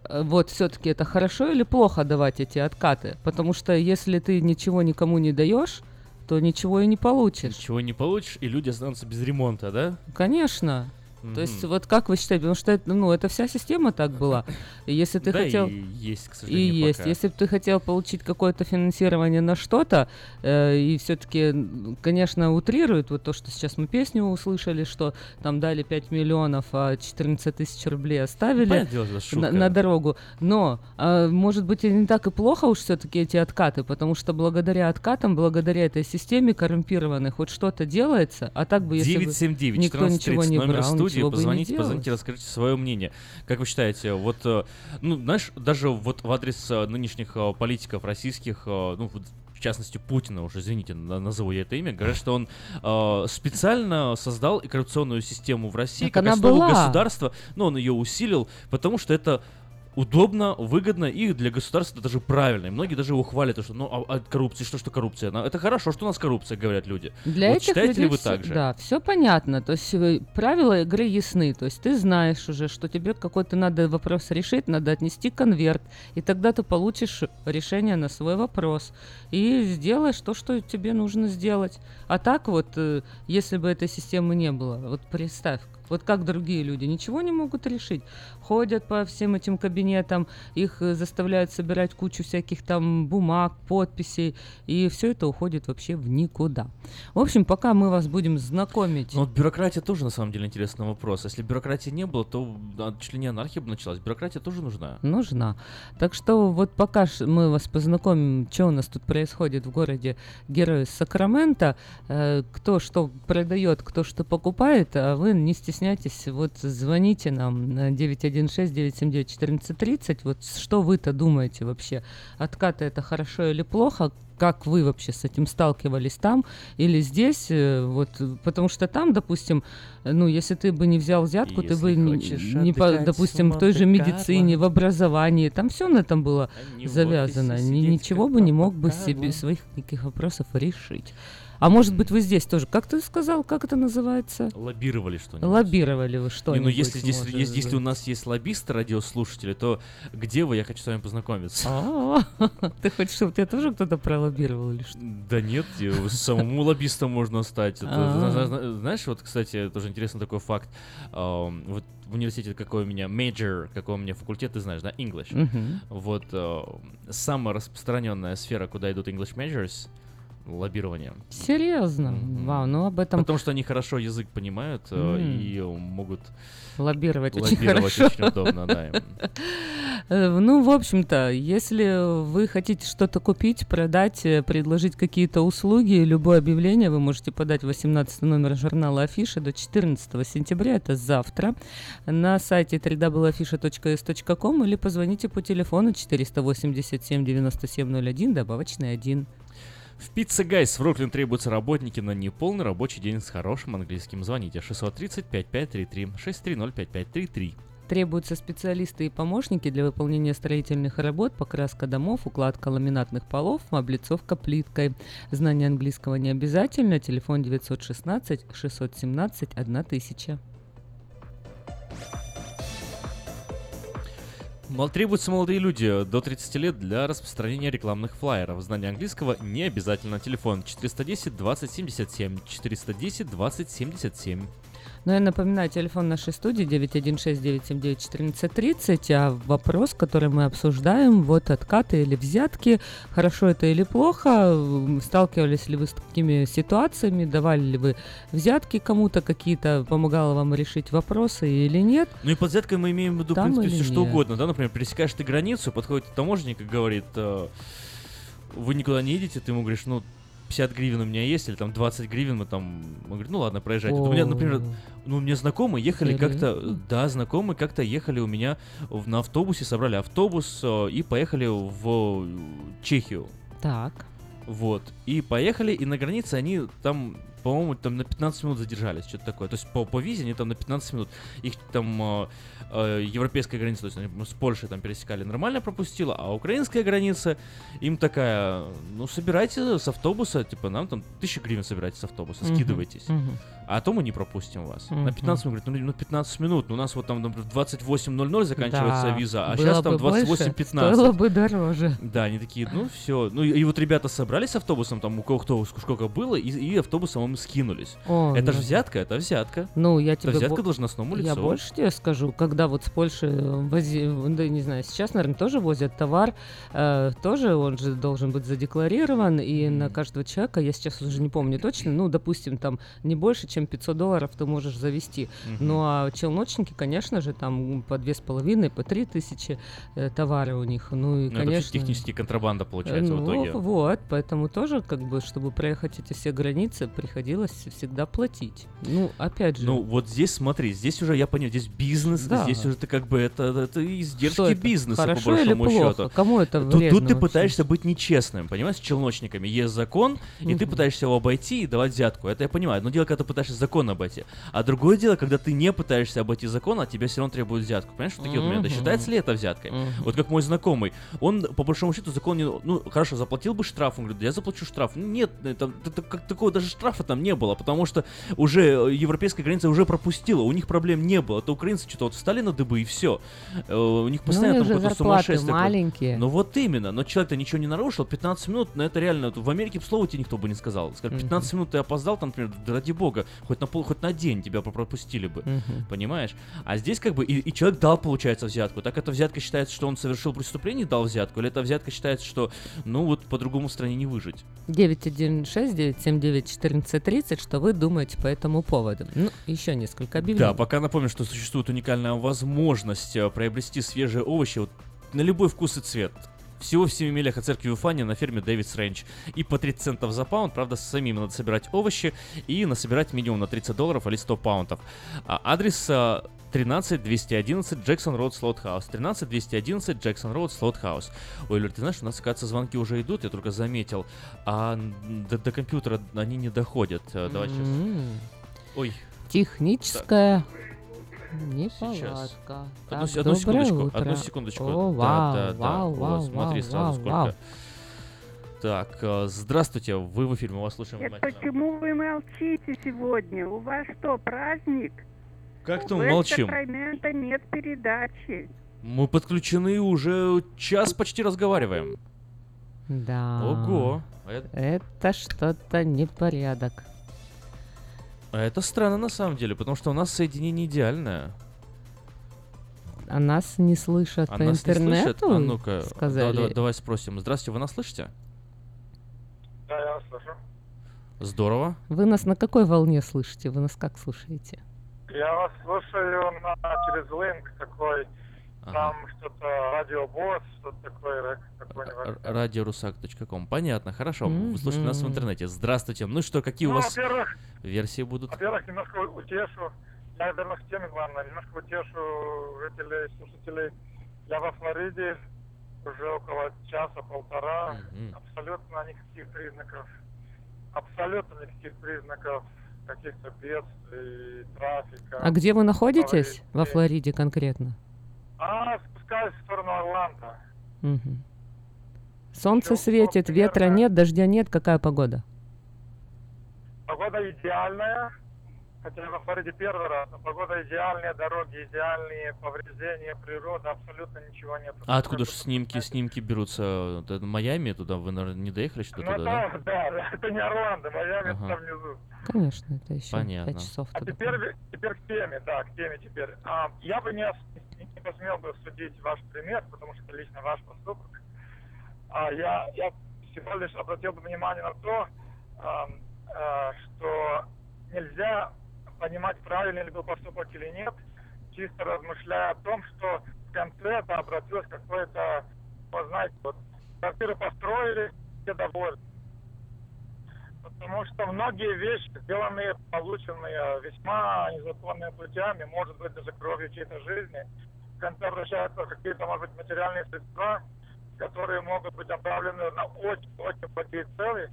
э, вот все-таки это хорошо или плохо давать эти откаты? Потому что если ты ничего никому не даешь, то ничего и не получишь. Чего не получишь, и люди останутся без ремонта, да? Конечно. То есть, вот как вы считаете, потому что это, ну, это вся система так была. И если ты Да, хотел... и есть, к И сожалению, есть. пока. Если бы ты хотел получить какое-то финансирование на что-то, э, и все-таки, конечно, утрируют вот то, что сейчас мы песню услышали, что там дали 5 миллионов, а 14 тысяч рублей оставили дело, на, на дорогу. Но, а, может быть, и не так и плохо уж все-таки эти откаты, потому что благодаря откатам, благодаря этой системе коррумпированной хоть что-то делается, а так бы, если бы 979 никто ничего 1430 не брал, студии, бы и не позвоните, расскажите свое мнение. Как вы считаете, вот, э, ну, знаешь, даже вот в адрес э, нынешних э, политиков российских, ну, в частности Путина, уже извините, на- назову я это имя, говорят, что он э, специально создал коррупционную систему в России Так как основу была. государства, но он ее усилил, потому что это удобно, выгодно и для государства даже правильно. И многие даже его хвалят, что ну а, а коррупция, что что коррупция? Это хорошо, что у нас коррупция, говорят люди. Для вот этих считаете людей ли вы так же? Да, все понятно. То есть э, правила игры ясны. То есть ты знаешь уже, что тебе какой-то надо вопрос решить, надо отнести конверт, и тогда ты получишь решение на свой вопрос и сделаешь то, что тебе нужно сделать. А так вот, э, если бы этой системы не было, вот представь, вот как другие люди ничего не могут решить. Ходят по всем этим кабинетам, их э, заставляют собирать кучу всяких там бумаг, подписей, и все это уходит вообще в никуда. В общем, пока мы вас будем знакомить. Ну, вот бюрократия тоже, на самом деле, интересный вопрос. Если бюрократии не было, то чуть ли не анархия бы началась. Бюрократия тоже нужна. нужна. Так что вот пока мы вас познакомим, что у нас тут происходит в городе Герои Сакрамента, э, кто что продает, кто что покупает, а вы не стесняйтесь стесняйтесь, вот звоните нам на 916-979-1430. Вот что вы-то думаете вообще? Откаты это хорошо или плохо? Как вы вообще с этим сталкивались там или здесь? Э, Вот, потому что там, допустим, ну, если ты бы не взял взятку, ты бы, Если не, не по- допустим, в той же медицине, в образовании, там все на этом было в завязано. Ни- сидеть, ничего бы не мог бы себе своих никаких вопросов решить. А может быть, вы здесь тоже, как ты сказал, как это называется? Лоббировали что-нибудь. Лоббировали вы Не, что-нибудь. ну если здесь, если, если у нас есть лоббисты, радиослушатели, то где вы? Я хочу с вами познакомиться. А, (laughs) Ты хочешь, чтобы тебя тоже кто-то пролоббировал или что? Да нет, самому лоббистом можно стать. А. зна- зна- Знаешь, вот, кстати, тоже интересный такой факт. Вот в университете какой у меня major, какой у меня факультет, ты знаешь, да, English. Вот самая распространенная сфера, куда идут English majors, лоббирование. Серьезно? Вау, ну об этом Потому что они хорошо язык понимают М. и могут лоббировать очень лоббировать хорошо. очень удобно, да. Э, Ну, в общем-то, если вы хотите что-то купить, продать, э, предложить какие-то услуги, любое объявление вы можете подать в 18 номер журнала Афиша до 14 сентября, это завтра, на сайте www.afisha.s.com или позвоните по телефону 487 9701, добавочный 1. В Пицца Гайс в Бруклин требуются работники на неполный рабочий день с хорошим английским. Звоните 630-5533, 630-5533. Требуются специалисты и помощники для выполнения строительных работ, покраска домов, укладка ламинатных полов, облицовка плиткой. Знание английского не обязательно. Телефон 916 617 1000. Требуются молодые люди до 30 лет для распространения рекламных флайеров. Знание английского не обязательно. Телефон 410 20 77, 410 20 77. Ну, я напоминаю, телефон нашей студии 916-979-1430, а вопрос, который мы обсуждаем, вот откаты или взятки, хорошо это или плохо, сталкивались ли вы с такими ситуациями, давали ли вы взятки кому-то какие-то, помогало вам решить вопросы или нет? Ну и под взяткой мы имеем в виду, в Там принципе, или все что нет? угодно, да, например, пересекаешь ты границу, подходит таможенник и говорит, э, вы никуда не едете, ты ему говоришь, ну, 50 гривен у меня есть, или там 20 гривен, мы там, он говорит, ну ладно, проезжайте. Вот у меня, например, ну, меня знакомые ехали как-то, да, знакомые как-то ехали у меня в- на автобусе, собрали автобус э, и поехали в Чехию. Так. Вот. И поехали, и на границе они там, по-моему, там на 15 минут задержались, что-то такое. То есть по, по визе они там на 15 минут. Их там э, э, европейская граница, то есть они с Польшей там пересекали, нормально пропустила, а украинская граница им такая, ну, собирайте с автобуса, типа, нам там тысяча гривен собирайте с автобуса, скидывайтесь. мгм. А то мы не пропустим вас. На Мгм. 15 минут, говорит, ну, ну 15 минут, ну, у нас вот там, например, в 28.00 заканчивается Да, виза, а было сейчас там больше, 28.15. стоило бы дороже. Да, они такие, ну все. Ну и, и вот ребята собрались автобусом, там у кого кто ск- сколько было, и, и автобусом им скинулись. О, это же ну. взятка, это взятка. Ну, я тебе... Это взятка бо- должностному лицу. Я больше тебе скажу, когда вот с Польши вози... да не знаю, сейчас, наверное, тоже возят товар, э, тоже он же должен быть задекларирован, и на каждого человека, я сейчас уже не помню точно, ну, допустим, там не больше, чем 500 долларов ты можешь завести. Мгм. Ну, а челночники, конечно же, там по две с половиной, по три тысячи э, товары у них. Ну, и, Ну, это конечно... технически контрабанда получается ну, в итоге. Вот, поэтому тоже, как бы, чтобы проехать эти все границы, приходилось всегда платить. Ну, опять же. Ну, вот здесь, смотри, здесь уже, я понял, здесь бизнес, Да. здесь уже ты как бы, это, это издержки Что это? бизнеса, Хорошо по или большому плохо? счету. Кому это тут, вредно тут ты вообще? пытаешься быть нечестным, понимаешь, с челночниками. Есть закон, и ты пытаешься его обойти и давать взятку. Это я понимаю. Одно дело, когда ты пытаешься закон обойти. А другое дело, когда ты не пытаешься обойти закон, а тебя все равно требуют взятку. Понимаешь, что такие вот моменты? Считается ли это взяткой? Мгм. Вот как мой знакомый, он, по большому счету, закон не... Ну, хорошо, заплатил бы штраф. Он говорит, я заплачу штраф. Ну, Нет, э, там, как такого даже штрафа там не было, потому что уже э, европейская граница уже пропустила, у них проблем не было. Это украинцы что-то вот встали на дыбы и все. У них Ну, постоянно у них там какое-то сумасшествие. маленькие. Ну вот именно, но человек-то ничего не нарушил, 15 минут, но это реально, в Америке слова тебе никто бы не сказал. Сказали, 15 минут ты опоздал, там, например, ради бога, хоть на пол, хоть на день тебя про- пропустили бы, Мгм. понимаешь? А здесь как бы, и, и человек дал, получается, взятку. Так эта взятка считается, что он совершил преступление и дал взятку, или эта взятка считается, что, ну вот, по-другому стране не выжить. 916-979-1430, что вы думаете по этому поводу? Ну, еще несколько объявлений. Да, пока напомню, что существует уникальная возможность э, приобрести свежие овощи вот, на любой вкус и цвет. Всего в 7 милях от церкви Уфани на ферме Дэвидс Рэнч. И по 30 центов за паунд, правда, самим надо собирать овощи и насобирать минимум на 30 долларов или 100 pound ов. А, адрес а, 13 211 Jackson Road Sloughhouse. 13 211 Jackson Road Sloughhouse. Ой, Люр, ты знаешь, у нас, кажется, звонки уже идут, я только заметил. А до, до компьютера они не доходят. А, Давай сейчас. М. Ой, Техническая Сейчас. неполадка. Одну, Так, одну секундочку, утро. одну секундочку. О, да, вау, да, да. вау, О, вау, смотри вау, сразу вау, сколько. вау. Так, э, здравствуйте, вы в эфире, мы вас слушаем Это внимательно. почему вы молчите сегодня? У вас что, праздник? Как-то У мы молчим. Сакрамента нет передачи. Мы подключены уже час почти разговариваем. Да. Ого. Это, Это что-то непорядок. Это странно на самом деле, потому что у нас соединение идеальное. А нас не слышат А по нас не слышат? интернету? А ну-ка, да- да- давай спросим. Здравствуйте, вы нас слышите? Да, я вас слышу. Здорово. Вы нас на какой волне слышите? Вы нас как слушаете? Я вас слушаю на, через линк такой, там что-то радиобосс, что-то такое, какой-нибудь. Радиорусак.ком. Понятно, хорошо. Вы слушаете нас в интернете. Здравствуйте. Ну что, какие у Ну, вас во-первых, версии будут? во-первых, немножко утешу, я, наверное, в теме главное, немножко утешу жителей, слушателей. Я во Флориде уже около часа-полтора, абсолютно никаких признаков, абсолютно никаких признаков каких-то бедствий, трафика. А где вы находитесь? Флориде. Во Флориде конкретно. А, спускаюсь в сторону Орландо. Мгм. Солнце светит, ветра нет, дождя нет. Какая погода? Погода идеальная, хотя я во Флориде первый раз, но погода идеальная, дороги идеальные, повреждения, природа, абсолютно ничего нет. А откуда же снимки, снимки берутся? Это Майами туда? Вы, наверное, не доехали что Ну туда, да? (laughs) да, да, это не Орландо, Майами Ага. там внизу. Конечно, это еще Понятно. пять часов. А туда. теперь, теперь к теме, да, к теме теперь. А, я бы не, не посмел бы судить ваш пример, потому что лично ваш поступок. А я, я всего лишь обратил бы внимание на то, ам, а, что нельзя понимать, правильный ли был поступок или нет, чисто размышляя о том, что в конце это обратилось какое-то, знаете, вот квартиры построили, все довольны. Потому что многие вещи, сделанные, полученные весьма незаконными путями, может быть, даже кровью чьей-то жизни, в конце обращаются какие-то, может быть, материальные средства, которые могут быть направлены на очень-очень плохие цели,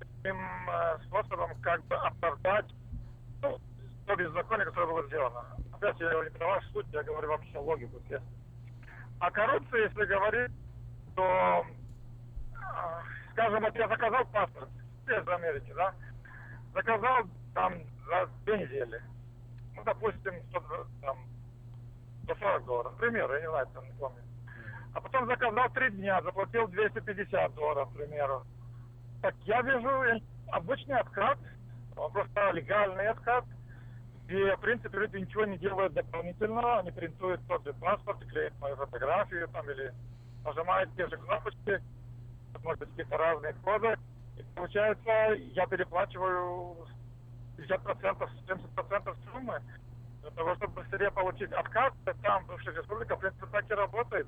таким э, способом как бы оправдать ну, то беззаконие, которое было сделано. Опять я говорю не про вашу суть, я говорю вообще логику, естественно. О коррупции, если говорить, то, э, скажем, вот я заказал паспорт из Америки, да, заказал там за две недели. Ну, допустим, 100, там, 140 долларов, к примеру, я не знаю, там не помню. А потом заказал три дня, заплатил 250 долларов, к примеру. Так я вижу э, обычный откат, он просто легальный откат, где, в принципе, люди ничего не делают дополнительно, они принтуют тот же паспорт, клеят мою фотографию там или нажимают те же кнопочки, может быть, какие-то разные коды, и получается, я переплачиваю 50%, 70% суммы для того, чтобы быстрее получить отказ. Там, в бывших республиках, в принципе, так и работает.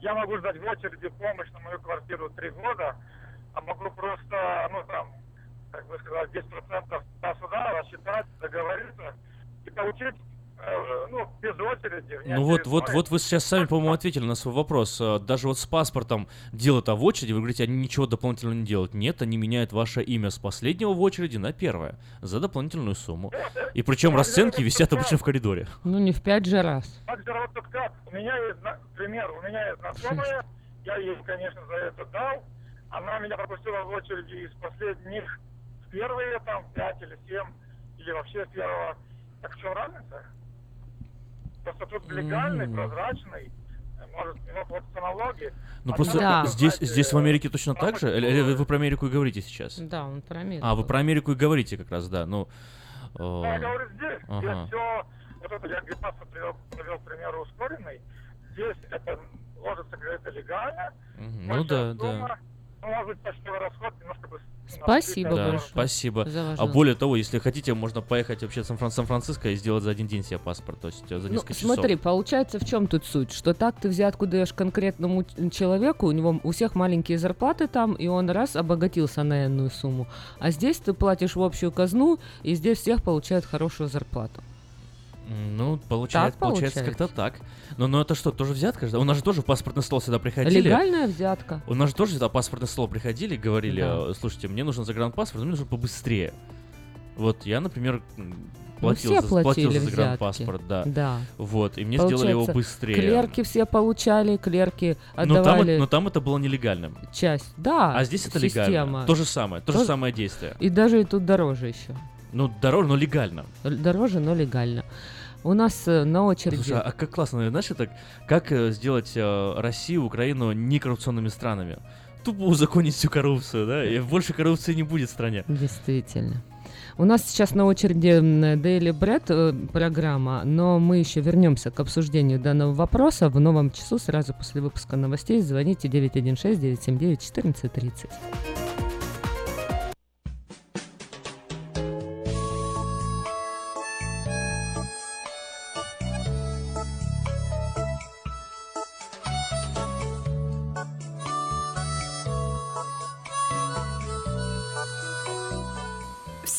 Я могу ждать в очереди помощь на мою квартиру три года, а могу просто, ну, там, как бы сказать, 10% туда-сюда рассчитать, договориться и получить, ну, без очереди. Ну вот, вот, вот вы сейчас сами, по-моему, ответили на свой вопрос. Э, Даже вот с паспортом дело-то в очереди, вы говорите, они ничего дополнительного не делают. Нет, они меняют ваше имя с последнего в очереди на первое за дополнительную сумму. И причем расценки висят обычно в коридоре. Ну, не в пять же раз. Так же вот как. У меня есть, пример, у меня есть знакомая, (laughs) я ей, конечно, за это дал. Она меня пропустила в очереди из последних в первые, там, пять или семь, или вообще с первого. Так в чем разница? Просто тут легальный, М. прозрачный, э, может. Ну А просто там, здесь, знаете, здесь в Америке точно так же? Или, или вы про Америку и говорите сейчас? Да, он про Америку. А, вы про Америку и говорите как раз, да. Ну, э, Ну, я говорю, здесь, Ага. здесь все, вот это я где-то привел, привел пример ускоренный, здесь это ложится где-то легально, Мгм. Ну большая да, да. сумма, ну, может быть, почтовый расход немножко бы... Спасибо Да, большое спасибо. за ваш А более того, если хотите, можно поехать вообще в Сан- Сан-Франциско и сделать за один день себе паспорт, то есть э, за Ну, несколько часов. смотри, получается, в чем тут суть? Что так ты взятку даешь конкретному человеку, у него у всех маленькие зарплаты там, и он раз обогатился на энную сумму. А здесь ты платишь в общую казну, и здесь всех получают хорошую зарплату. Ну, получается, Так получается получается? как-то так. Но, но это что, тоже взятка? же? У нас же тоже в паспортный стол сюда приходили. Легальная взятка. У нас же тоже сюда в паспортный стол приходили, говорили, Да. э, слушайте, мне нужен загранпаспорт, но мне нужно побыстрее. Вот я, например, м, платил, все за, платил за загранпаспорт, да. Да. Вот, и мне сделали его Получается, быстрее. Клерки все получали, клерки но, там, отдавали но там это было нелегальным. часть. Да, А здесь это система. легально. То же самое, то же То- самое действие. И даже и тут дороже еще. Ну, дороже, но легально. Дороже, но легально. У нас э, на очереди... Слушай, а как классно, знаешь, это как э, сделать э, Россию, Украину некоррупционными странами? Тупо узаконить всю коррупцию, да, и больше коррупции не будет в стране. Действительно. У нас сейчас на очереди Daily Bread программа, но мы еще вернемся к обсуждению данного вопроса в новом часу сразу после выпуска новостей. Звоните 916-979-1430.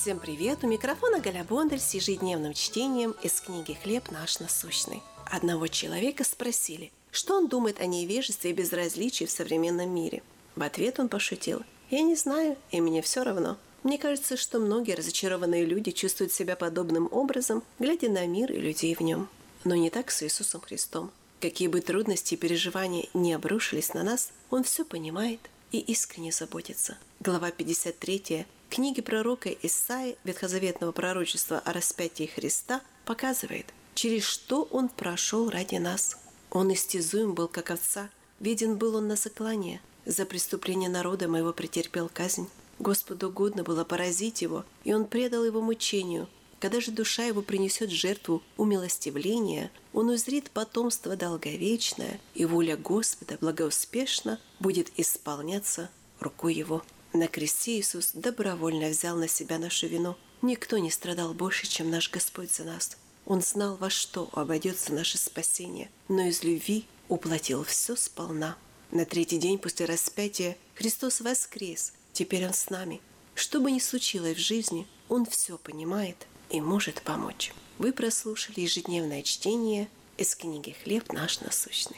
Всем привет! У микрофона Галя Бондарь с ежедневным чтением из книги «Хлеб наш насущный». Одного человека спросили, что он думает о невежестве и безразличии в современном мире. В ответ он пошутил «Я не знаю, и мне все равно». Мне кажется, что многие разочарованные люди чувствуют себя подобным образом, глядя на мир и людей в нем. Но не так с Иисусом Христом. Какие бы трудности и переживания не обрушились на нас, Он все понимает и искренне заботится. Глава 53 книги пророка Исаи Ветхозаветного пророчества о распятии Христа показывает, через что Он прошел ради нас. Он истязуем был, как овца, виден был Он на заклание, за преступление народа моего претерпел казнь. Господу угодно было поразить его, и он предал его мучению. Когда же душа его принесет жертву умилостивления, он узрит потомство долговечное, и воля Господа благоуспешно будет исполняться рукой его. На кресте Иисус добровольно взял на себя нашу вину. Никто не страдал больше, чем наш Господь за нас. Он знал, во что обойдется наше спасение, но из любви уплатил все сполна. На третий день после распятия Христос воскрес. Теперь Он с нами. Что бы ни случилось в жизни, Он все понимает и может помочь. Вы прослушали ежедневное чтение из книги «Хлеб наш насущный».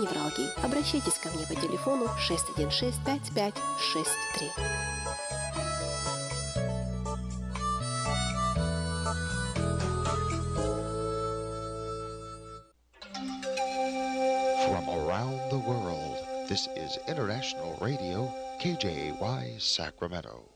невралгии. Обращайтесь ко мне по телефону 616 5563. From around the world, this is International Radio, KJY Sacramento.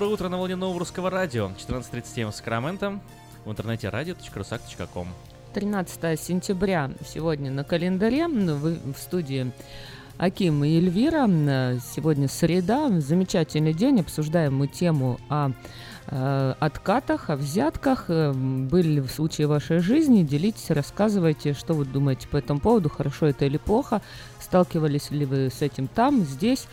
Доброе утро на волне нового русского радио. 14.37 в Сакраменто. В интернете radio.rusak.com. 13 сентября сегодня на календаре ну, в, в студии Аким и Эльвира. Сегодня среда, замечательный день. Обсуждаем мы тему о э, откатах, о взятках. Э, Были ли в случае вашей жизни? Делитесь, рассказывайте, что вы думаете по этому поводу, хорошо это или плохо. Сталкивались ли вы с этим там, здесь?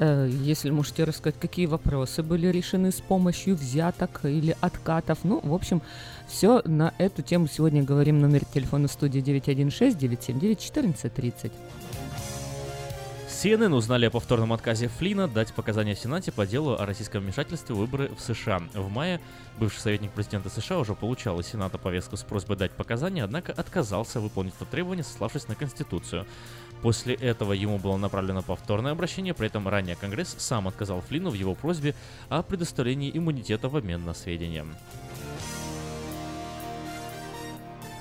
Э, Если можете рассказать, какие вопросы были решены с помощью взяток или откатов. Ну, в общем, все на эту тему сегодня говорим. Номер телефона студии 916-979-1430. CNN узнали о повторном отказе Флина дать показания в Сенате по делу о российском вмешательстве в выборы в США. В мае бывший советник президента США уже получал из Сената повестку с просьбой дать показания, однако отказался выполнить это требование, сославшись на Конституцию. После этого ему было направлено повторное обращение, при этом ранее Конгресс сам отказал Флину в его просьбе о предоставлении иммунитета в обмен на сведения.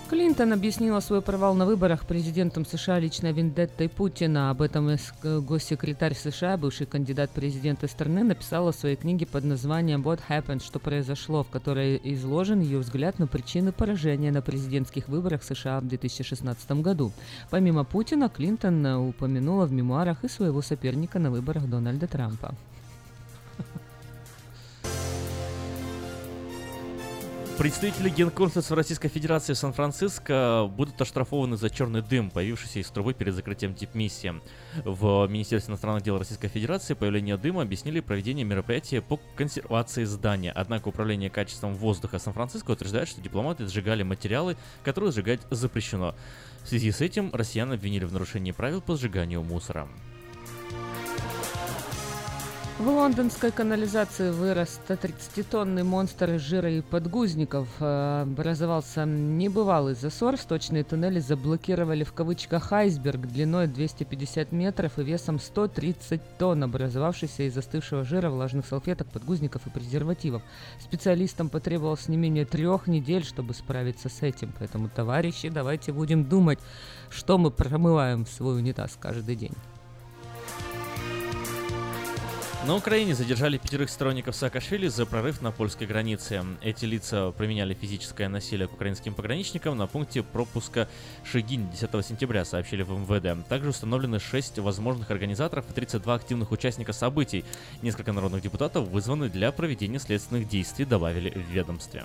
Клинтон объяснила свой провал на выборах президентом США личной вендеттой Путина. Об этом госсекретарь США, бывший кандидат президента страны, написала в своей книге под названием «What Happened? Что произошло?», в которой изложен ее взгляд на причины поражения на президентских выборах США в 2016 году. Помимо Путина, Клинтон э, упомянула в мемуарах и своего соперника на выборах Дональда Трампа. Представители Генконсульства Российской Федерации в Сан-Франциско будут оштрафованы за черный дым, появившийся из трубы перед закрытием дипмиссии. В Министерстве иностранных дел Российской Федерации появление дыма объяснили проведение мероприятия по консервации здания. Однако Управление качеством воздуха Сан-Франциско утверждает, что дипломаты сжигали материалы, которые сжигать запрещено. В связи с этим россиян обвинили в нарушении правил по сжиганию мусора. В лондонской канализации вырос 130-тонный монстр жира и подгузников. Э, Образовался небывалый засор. Сточные туннели заблокировали в кавычках айсберг длиной 250 метров и весом 130 тонн, образовавшийся из застывшего жира, влажных салфеток, подгузников и презервативов. Специалистам потребовалось не менее трех недель, чтобы справиться с этим. Поэтому, товарищи, давайте будем думать, что мы промываем в свой унитаз каждый день. На Украине задержали пятерых сторонников Саакашвили за прорыв на польской границе. Эти лица применяли физическое насилие к украинским пограничникам на пункте пропуска Шигинь 10 сентября, сообщили в МВД. Также установлены 6 возможных организаторов и 32 активных участника событий. Несколько народных депутатов вызваны для проведения следственных действий, добавили в ведомстве.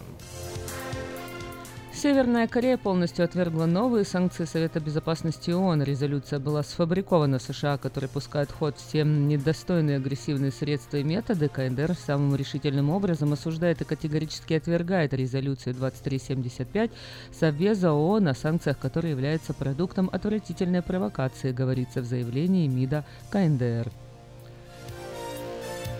Северная Корея полностью отвергла новые санкции Совета Безопасности ООН. Резолюция была сфабрикована США, который пускает в ход все недостойные агрессивные средства и методы. КНДР самым решительным образом осуждает и категорически отвергает резолюцию 2375 Совбеза ООН о санкциях, которые являются продуктом отвратительной провокации, говорится в заявлении МИДа КНДР.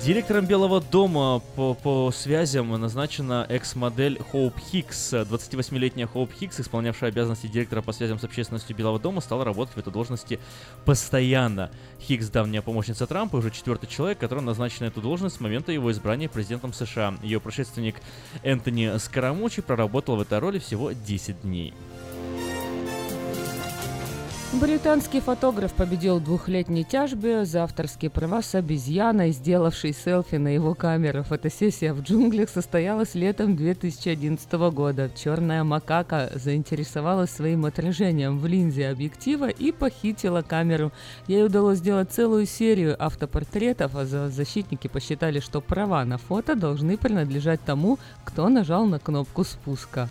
Директором Белого дома по, по связям назначена экс-модель Хоуп Хикс. 28-летняя Хоуп Хикс, исполнявшая обязанности директора по связям с общественностью Белого дома, стала работать в этой должности постоянно. Хикс – давняя помощница Трампа, уже четвертый человек, который назначен на эту должность с момента его избрания президентом США. Ее предшественник Энтони Скоромучи проработал в этой роли всего 10 дней. Британский фотограф победил в двухлетней тяжбе за авторские права с обезьяной, сделавшей селфи на его камеру. Фотосессия в джунглях состоялась летом 2011 года. Черная макака заинтересовалась своим отражением в линзе объектива и похитила камеру. Ей удалось сделать целую серию автопортретов, а защитники посчитали, что права на фото должны принадлежать тому, кто нажал на кнопку спуска.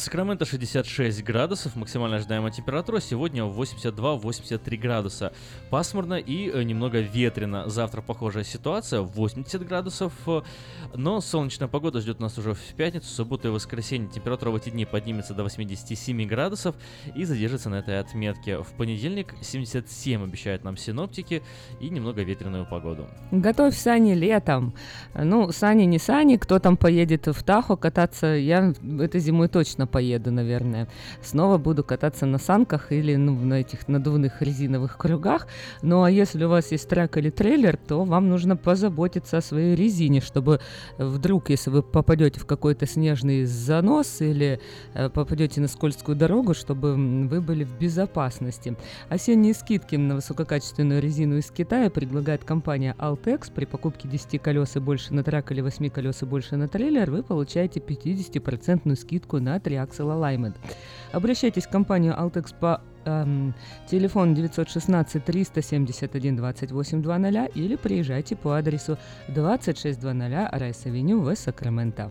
Сакраменто 66 градусов, максимально ожидаемая температура сегодня 82-83 градуса. Пасмурно и э, немного ветрено. Завтра похожая ситуация, 80 градусов, э, но солнечная погода ждет нас уже в пятницу, субботу и воскресенье. Температура в эти дни поднимется до 87 градусов и задержится на этой отметке. В понедельник 77 обещают нам синоптики и немного ветреную погоду. Готовь сани летом. Ну, сани не сани, кто там поедет в Тахо кататься, я этой зимой точно поеду, наверное. Снова буду кататься на санках или ну, на этих надувных резиновых кругах. Ну, а если у вас есть трек или трейлер, то вам нужно позаботиться о своей резине, чтобы вдруг, если вы попадете в какой-то снежный занос или э, попадете на скользкую дорогу, чтобы вы были в безопасности. Осенние скидки на высококачественную резину из Китая предлагает компания Altex. При покупке 10 колес и больше на трак или 8 колес и больше на трейлер вы получаете 50% скидку на триаксел Alignment. Обращайтесь в компанию Altex по эм, телефону 916 371 28 00 или приезжайте по адресу 2600 Rice Avenue в Сакраменто.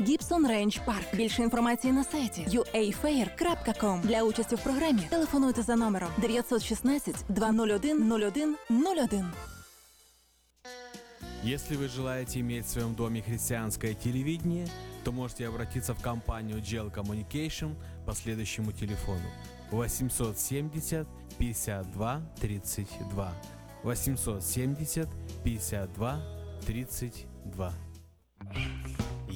Гібсон Рейндж Парк. Більше інформації на сайті uafair.com. Для участі в програмі телефонуйте за номером 916 201 01 01. Если вы желаете иметь в своем доме христианское телевидение, то можете обратиться в компанию Gel Communication по следующему телефону 870 52 32 870 52 32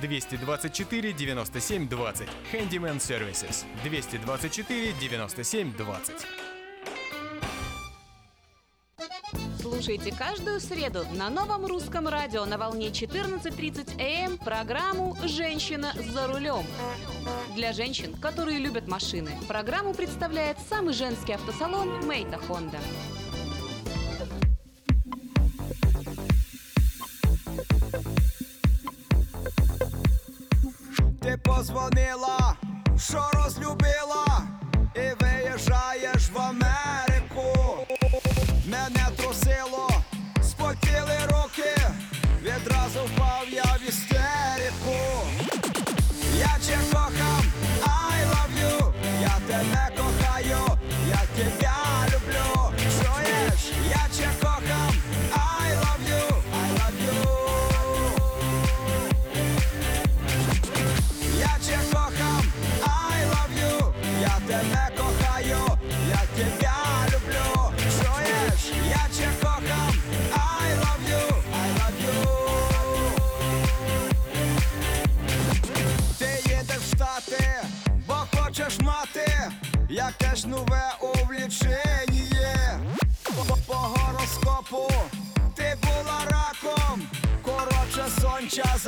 224 97 20. Handyman Services. 224 97 20. Слушайте каждую среду на новом русском радио на волне 14.30 АМ программу «Женщина за рулем». Для женщин, которые любят машины, программу представляет самый женский автосалон «Мейта Хонда». Ти позвонила, що розлюбила, і виїжджаєш в Америку.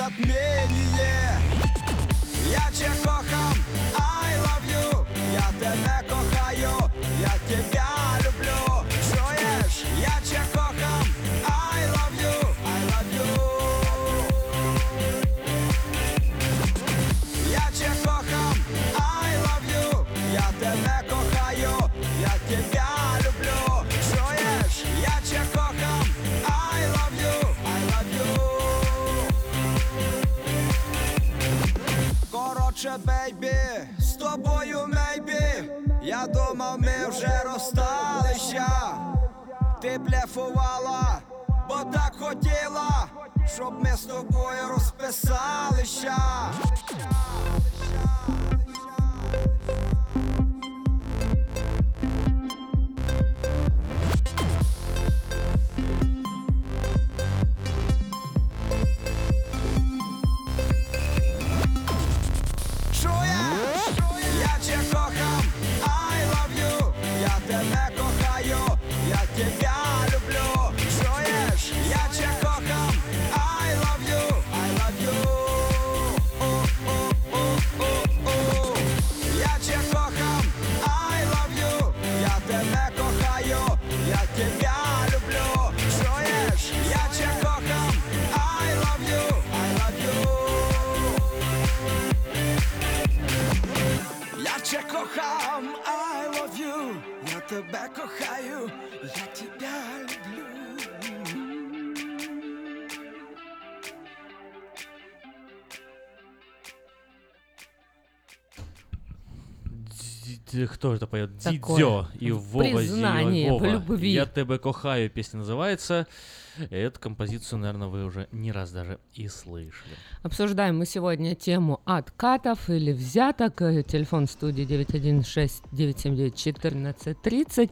Затмінює. Я тебе кохам, I love you, я тебе кохаю, я тебя Коротше, бейбі, з тобою мейбі. Я думав, ми вже розсталися. Ти блефувала, бо так хотіла, щоб ми з тобою розписалися Кто это поет? Дидзё и Вова признание в Вова. любви. Я тебя кохаю, песня называется. Эту композицию, наверное, вы уже не раз даже и слышали. Обсуждаем мы сегодня тему откатов или взяток. Э, Телефон студии 916-979-1430.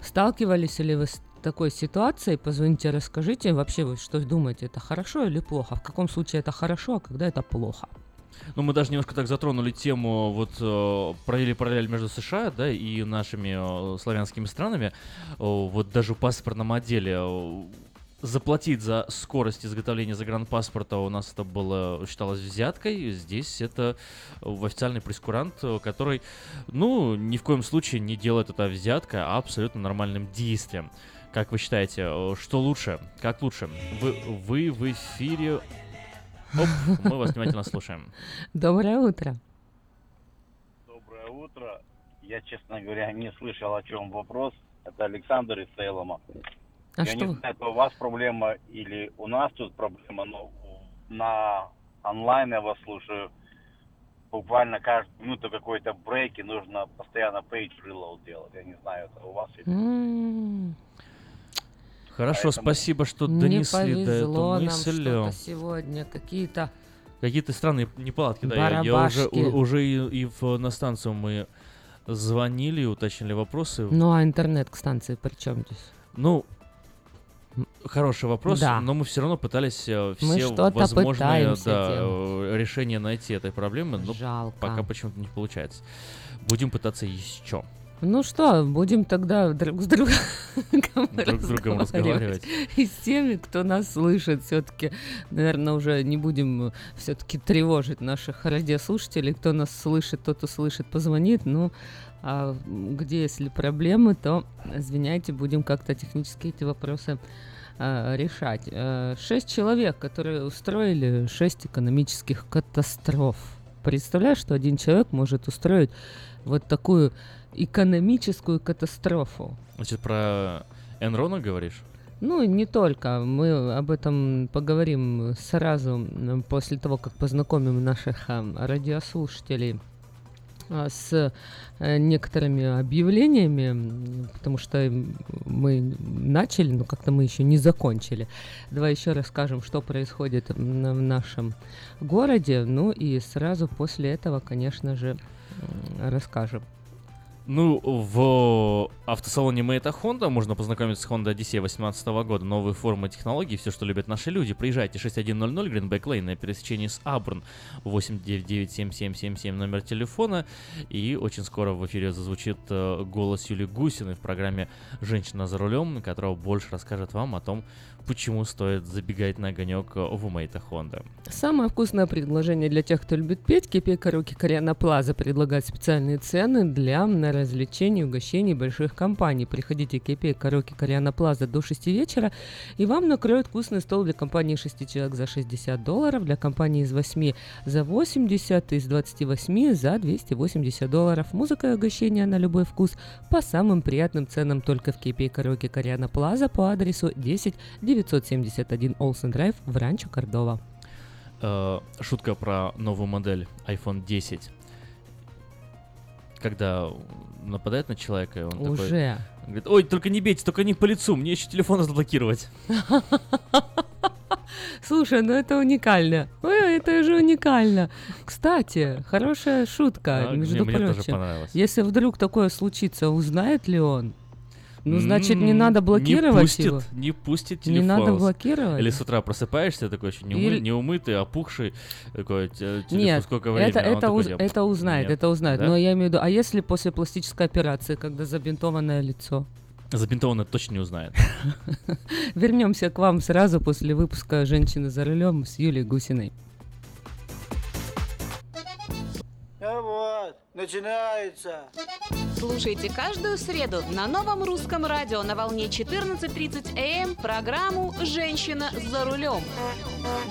Сталкивались ли вы с такой ситуацией? Позвоните, расскажите. Вообще вы что думаете, это хорошо или плохо? В каком случае это хорошо, а когда это плохо? Ну, мы даже немножко так затронули тему, вот э, провели параллель между США, да, и нашими э, славянскими странами. О, вот даже в паспортном отделе э, заплатить за скорость изготовления загранпаспорта у нас это было считалось взяткой. Здесь это официальный прескурант, э, который, ну, ни в коем случае не делает это взяткой, а абсолютно нормальным действием. Как вы считаете, э, что лучше? Как лучше? Вы, вы в эфире... Оп, мы вас внимательно слушаем. Доброе утро. Доброе утро. Я, честно говоря, не слышал, о чем вопрос. Это Александр из Сейлома. А Я что не знаю, это у вас проблема или у нас тут проблема, но на онлайн я вас слушаю. Буквально каждую минуту какой-то брейк, и нужно постоянно page reload делать. Я не знаю, это у вас или М, Хорошо, спасибо, что Не донесли до повезло эту нам мысль. что-то сегодня. Какие-то Какие-то странные неполадки, да. Я, я уже, у- уже и, и в, на станцию мы звонили, уточнили вопросы. Ну а интернет к станции при чем здесь? Ну, хороший вопрос, Да. но мы все равно пытались э, Мы все что-то возможные да, делать. э, решения найти этой проблемы, но Жалко. пока почему-то не получается. Будем пытаться еще. Ну что, будем тогда друг с другом, (laughs) Друг с другом разговаривать. И с теми, кто нас слышит, все-таки, наверное, уже не будем все-таки тревожить наших радиослушателей. Кто нас слышит, тот услышит, позвонит. Ну, а где, если проблемы, то, извиняйте, будем как-то технически эти вопросы а, решать. Э, Шесть человек, которые устроили шесть экономических катастроф. Представляешь, что один человек может устроить вот такую экономическую катастрофу. Значит, про Энрона говоришь? Ну, не только. Мы об этом поговорим сразу после того, как познакомим наших а, радиослушателей а, с э, некоторыми объявлениями, потому что мы начали, но как-то мы еще не закончили. Давай еще расскажем, что происходит в нашем городе, ну и сразу после этого, конечно же, расскажем. Ну, в автосалоне Мэйта Honda можно познакомиться с Honda Odyssey 2018 года. Новые формы технологий, все, что любят наши люди. Приезжайте 6100 Greenback Lane на пересечении с Абрун. 899-7777 номер телефона. И очень скоро в эфире зазвучит э, голос Юлии Гусиной в программе «Женщина за рулем», которая больше расскажет вам о том, почему стоит забегать на огонек э, в Мэйта Honda. Самое вкусное предложение для тех, кто любит петь. Кипей Караоке Кориана Плаза предлагает специальные цены для развлечений и угощений больших компаний. Приходите в Кипей Караоке Кориана Плаза до 6 вечера, и вам накроют вкусный стол для компании 6 человек за 60 долларов, для компании из 8 за 80, из 28 за 280 долларов. Музыка и угощения на любой вкус по самым приятным ценам только в Кипей Караоке Кориана Плаза по адресу 10 971 Олсен Драйв в Ранчо Кордова. Э, шутка про новую модель iPhone 10. Когда нападает на человека, и он такой Уже. говорит, ой, только не бейте, только не по лицу, мне еще телефон разблокировать. (laughs) Слушай, ну это уникально. Ой, это же уникально. Кстати, хорошая шутка, А, между не, мне тоже прочим. понравилось. Если вдруг такое случится, узнает ли он? Ну, значит, не надо блокировать не пустит, его. Не пустит Не телефон. надо блокировать? Или с утра просыпаешься, такой еще не, умы- Или- не умытый, опухший, такой, «Те- телефон, Нет, сколько времени? это, А это, такой, уз- «Я- это узнает, нет». это узнает. Да? Но я имею в виду, а если после пластической операции, когда забинтованное лицо? Забинтованно точно не узнает. (laughs) Вернемся к вам сразу после выпуска «Женщины за рулем» с Юлией Гусиной. Вот, начинается. Слушайте каждую среду на новом русском радио на волне 14.30 АМ программу «Женщина за рулем».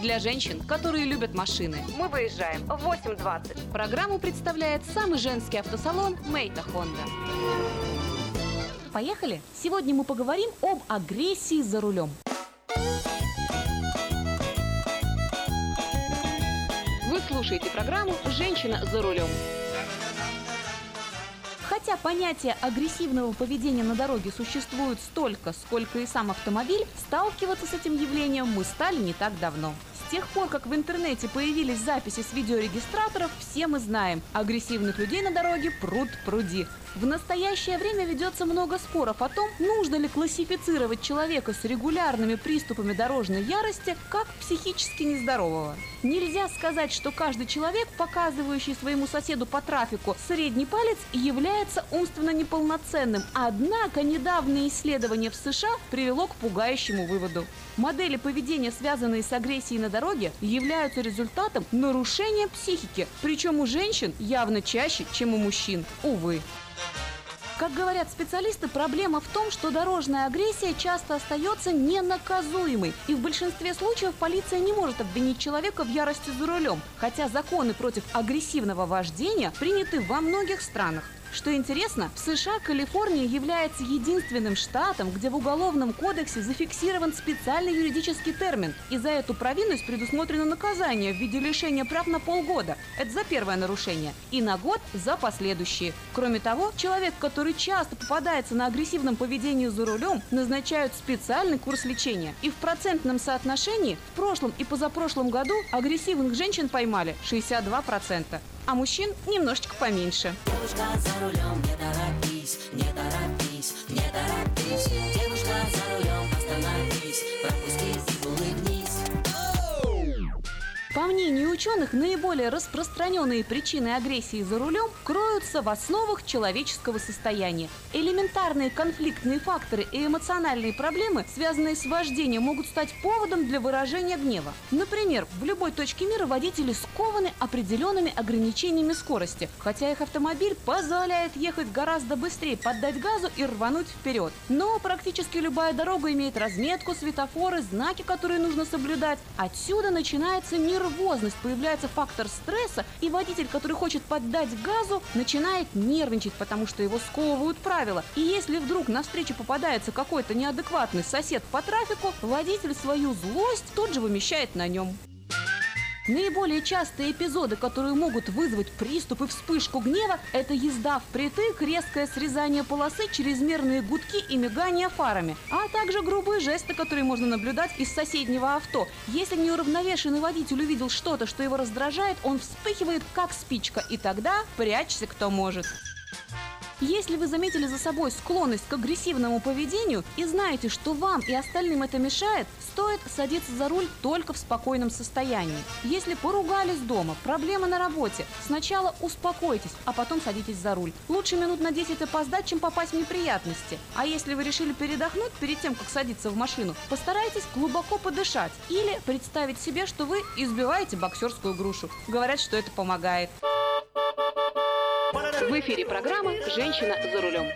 Для женщин, которые любят машины. Мы выезжаем в 8.20. Программу представляет самый женский автосалон «Мейта Хонда». поехали! Сегодня мы поговорим об агрессии за рулем. Вы слушаете программу «Женщина за рулем». Хотя понятие агрессивного поведения на дороге существует столько, сколько и сам автомобиль, сталкиваться с этим явлением мы стали не так давно. С тех пор, как в интернете появились записи с видеорегистраторов, все мы знаем, агрессивных людей на дороге пруд пруди. В настоящее время ведется много споров о том, нужно ли классифицировать человека с регулярными приступами дорожной ярости как психически нездорового. Нельзя сказать, что каждый человек, показывающий своему соседу по трафику средний палец, является умственно неполноценным. Однако недавнее исследование в США привело к пугающему выводу. Модели поведения, связанные с агрессией на дороге, являются результатом нарушения психики, причем у женщин явно чаще, чем у мужчин. Увы. Как говорят специалисты, проблема в том, что дорожная агрессия часто остается ненаказуемой. И в большинстве случаев полиция не может обвинить человека в ярости за рулем. Хотя законы против агрессивного вождения приняты во многих странах. Что интересно, в США Калифорния является единственным штатом, где в Уголовном кодексе зафиксирован специальный юридический термин. И за эту провинность предусмотрено наказание в виде лишения прав на полгода. Это за первое нарушение. И на год за последующие. Кроме того, человек, который часто попадается на агрессивном поведении за рулем, назначают специальный курс лечения. И в процентном соотношении в прошлом и позапрошлом году агрессивных женщин поймали 62%, а мужчин немножечко поменьше. Девушка за рулем, не торопись, не торопись, не торопись. Девушка за рулем, По мнению ученых, наиболее распространенные причины агрессии за рулем кроются в основах человеческого состояния. Элементарные конфликтные факторы и эмоциональные проблемы, связанные с вождением, могут стать поводом для выражения гнева. Например, в любой точке мира водители скованы определенными ограничениями скорости, хотя их автомобиль позволяет ехать гораздо быстрее, поддать газу и рвануть вперед. Но практически любая дорога имеет разметку, светофоры, знаки, которые нужно соблюдать. Отсюда начинается нервозность, появляется фактор стресса, и водитель, который хочет поддать газу, начинает нервничать, потому что его сковывают правила. И если вдруг на встречу попадается какой-то неадекватный сосед по трафику, водитель свою злость тут же вымещает на нем. Наиболее частые эпизоды, которые могут вызвать приступ и вспышку гнева, это езда впритык, резкое срезание полосы, чрезмерные гудки и мигание фарами, а также грубые жесты, которые можно наблюдать из соседнего авто. Если неуравновешенный водитель увидел что-то, что его раздражает, он вспыхивает как спичка, и тогда прячься кто может. Если вы заметили за собой склонность к агрессивному поведению и знаете, что вам и остальным это мешает, стоит садиться за руль только в спокойном состоянии. Если поругались дома, проблема на работе, сначала успокойтесь, а потом садитесь за руль. Лучше минут на 10 опоздать, чем попасть в неприятности. А если вы решили передохнуть перед тем, как садиться в машину, постарайтесь глубоко подышать или представить себе, что вы избиваете боксерскую грушу. Говорят, что это помогает. В эфире программа «Женщина за рулем».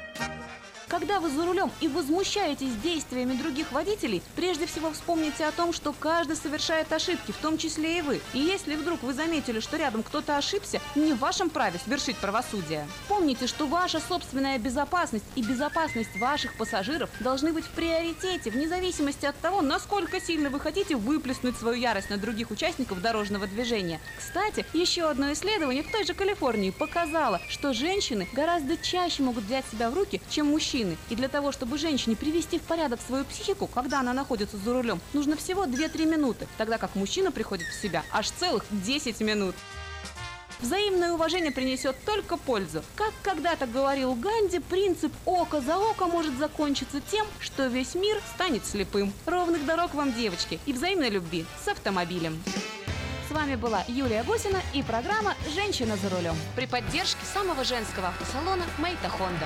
Когда вы за рулем и возмущаетесь действиями других водителей, прежде всего вспомните о том, что каждый совершает ошибки, в том числе и вы. И если вдруг вы заметили, что рядом кто-то ошибся, не в вашем праве свершить правосудие. Помните, что ваша собственная безопасность и безопасность ваших пассажиров должны быть в приоритете, вне зависимости от того, насколько сильно вы хотите выплеснуть свою ярость на других участников дорожного движения. Кстати, еще одно исследование в той же Калифорнии показало, что женщины гораздо чаще могут взять себя в руки, чем мужчины. И для того, чтобы женщине привести в порядок свою психику, когда она находится за рулем, нужно всего 2-3 минуты, тогда как мужчина приходит в себя аж целых 10 минут. Взаимное уважение принесет только пользу. Как когда-то говорил Ганди, принцип «око за око» может закончиться тем, что весь мир станет слепым. Ровных дорог вам, девочки, и взаимной любви с автомобилем. С вами была Юлия Гусина и программа «Женщина за рулем» при поддержке самого женского автосалона «Мейта Хонда».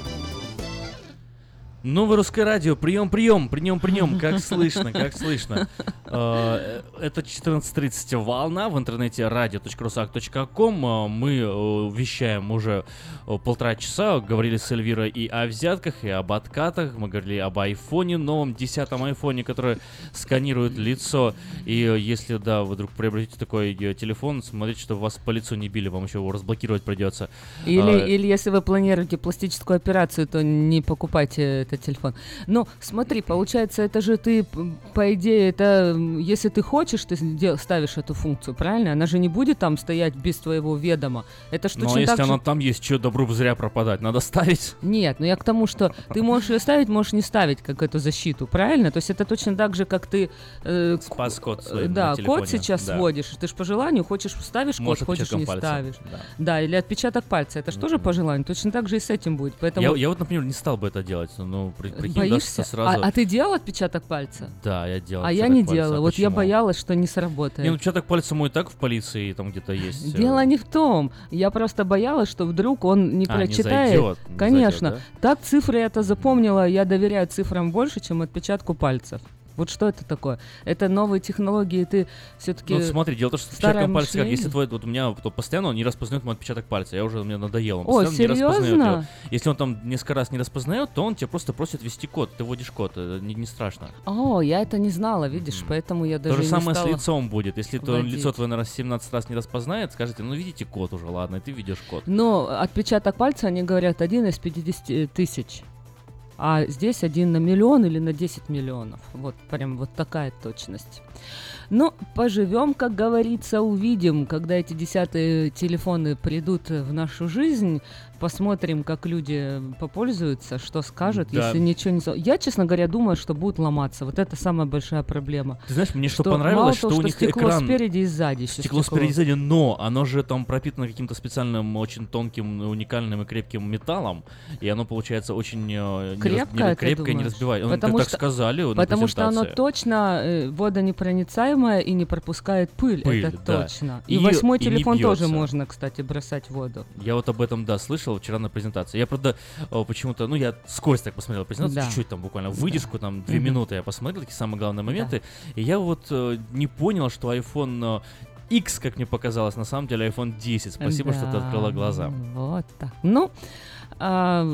Вы русское радио, прием, прием, прием, прием, как (laughs) слышно, как слышно. Э, Это 14.30 волна в интернете radio.rusak.com. Э, Мы э, вещаем уже полтора часа, говорили с Эльвирой и о взятках, и об откатах. Мы говорили об айфоне, новом десятом айфоне, который сканирует лицо. И если, да, вы вдруг приобретете такой телефон, смотрите, чтобы вас по лицу не били, вам еще его разблокировать придется. Или, А, или если вы планируете пластическую операцию, то не покупайте этот телефон. Но смотри, получается, это же ты, по идее, это если ты хочешь, ты ставишь эту функцию, правильно? Она же не будет там стоять без твоего ведома. Это ж Но если так же- она там есть, что добру зря пропадать, надо ставить. Нет, ну я к тому, что ты можешь ее ставить, можешь не ставить как эту защиту, правильно? То есть это точно так же, как ты... э, Спас код э, Да, код сейчас да. вводишь. Ты же по желанию хочешь ставишь код, хочешь не пальца, ставишь. да. Да, или отпечаток пальца. Это же тоже по желанию. Точно так же и с этим будет. Поэтому... Я, я вот, например, не стал бы это делать. Ну, при- прикинь, Боишься? сразу. А, а ты делал отпечаток пальца? Да, я делал. А я не пальца. делала. Вот я боялась, что не сработает. Не, ну отпечаток пальца мой и так в полиции там где-то есть. э, Дело не в том. Я просто боялась, что вдруг он не А, не прочитает. зайдет, не Конечно. зайдет, Так цифры это запомнила. Я доверяю цифрам больше, чем отпечатку пальцев. Вот что это такое? Это новые технологии, ты все-таки... Ну, вот смотри, дело в том, что с отпечатком пальца, как, если твой, вот у меня то постоянно он не распознает мой отпечаток пальца, я уже, мне надоел, он О, постоянно не распознает серьезно? его. Если он там несколько раз не распознает, то он тебе просто просит ввести код, ты вводишь код, это не, не страшно. О, я это не знала, видишь, поэтому я даже То же самое с лицом будет. Если то лицо твое, наверное, 17 раз не распознает, скажите, ну видите код уже, ладно, и ты видишь код. Но отпечаток пальца, они говорят, один из 50 тысяч. А здесь один на миллион или на 10 миллионов. Вот прям вот такая точность. Ну, поживем, как говорится, увидим, когда эти десятые телефоны придут в нашу жизнь, посмотрим, как люди попользуются, что скажут, Да. если ничего не... Я, честно говоря, думаю, что будут ломаться. Вот это самая большая проблема. Ты знаешь, мне что, мало понравилось, того, что у них стекло экран... спереди и сзади. еще Стекло спереди и сзади, но оно же там пропитано каким-то специальным, очень тонким, уникальным и крепким металлом, и оно получается очень э, не раз- не- Крепкое, крепкое, не разбивает. Потому так что- сказали Потому что оно точно э, водонепроницаемое и не пропускает пыль, Пыль, это да. точно. И, И- восьмой телефон тоже можно, кстати, бросать в воду. Я вот об этом, да, слышал вчера на презентации. Я, правда, почему-то, ну, я сквозь так посмотрел презентацию, Да. чуть-чуть там буквально выдержку, там, две Мгм. минуты я посмотрел, такие самые главные моменты, и я вот э, не понял, что iPhone э, X, как мне показалось, на самом деле iPhone 10. Спасибо, что ты Да, открыла глаза. Вот так. Ну, а,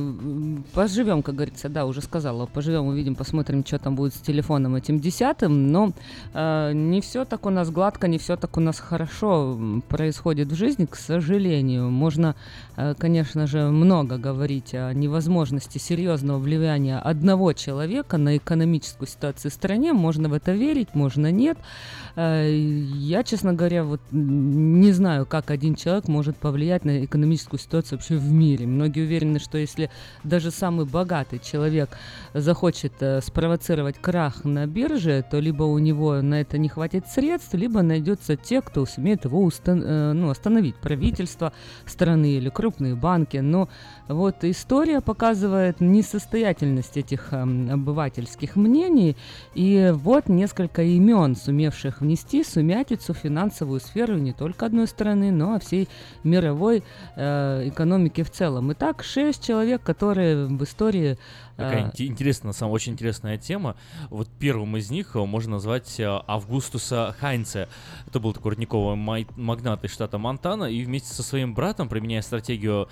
поживем, как говорится, да, уже сказала, поживем, увидим, посмотрим, что там будет с телефоном этим десятым, но а, не все так у нас гладко, не все так у нас хорошо происходит в жизни, к сожалению. Можно, а, конечно же, много говорить о невозможности серьезного влияния одного человека на экономическую ситуацию в стране, можно в это верить, можно нет. Э, Я, честно говоря, вот не знаю, как один человек может повлиять на экономическую ситуацию вообще в мире. Многие уверены, что если даже самый богатый человек захочет э, спровоцировать крах на бирже, то либо у него на это не хватит средств, либо найдется те, кто сумеет его устан- э, ну, остановить. Правительство страны или крупные банки. Но вот история показывает несостоятельность этих эм, обывательских мнений. И вот несколько имен, сумевших внести сумятицу в финансовую сферу не только одной страны, но и всей мировой э, экономики в целом. Итак, шесть человек, которые в истории... э, Такая инте- интересная, на очень интересная тема. Вот первым из них э, можно назвать э, Августуса Хайнце. Это был такой родниковый магнат из штата Монтана, и вместе со своим братом, применяя стратегию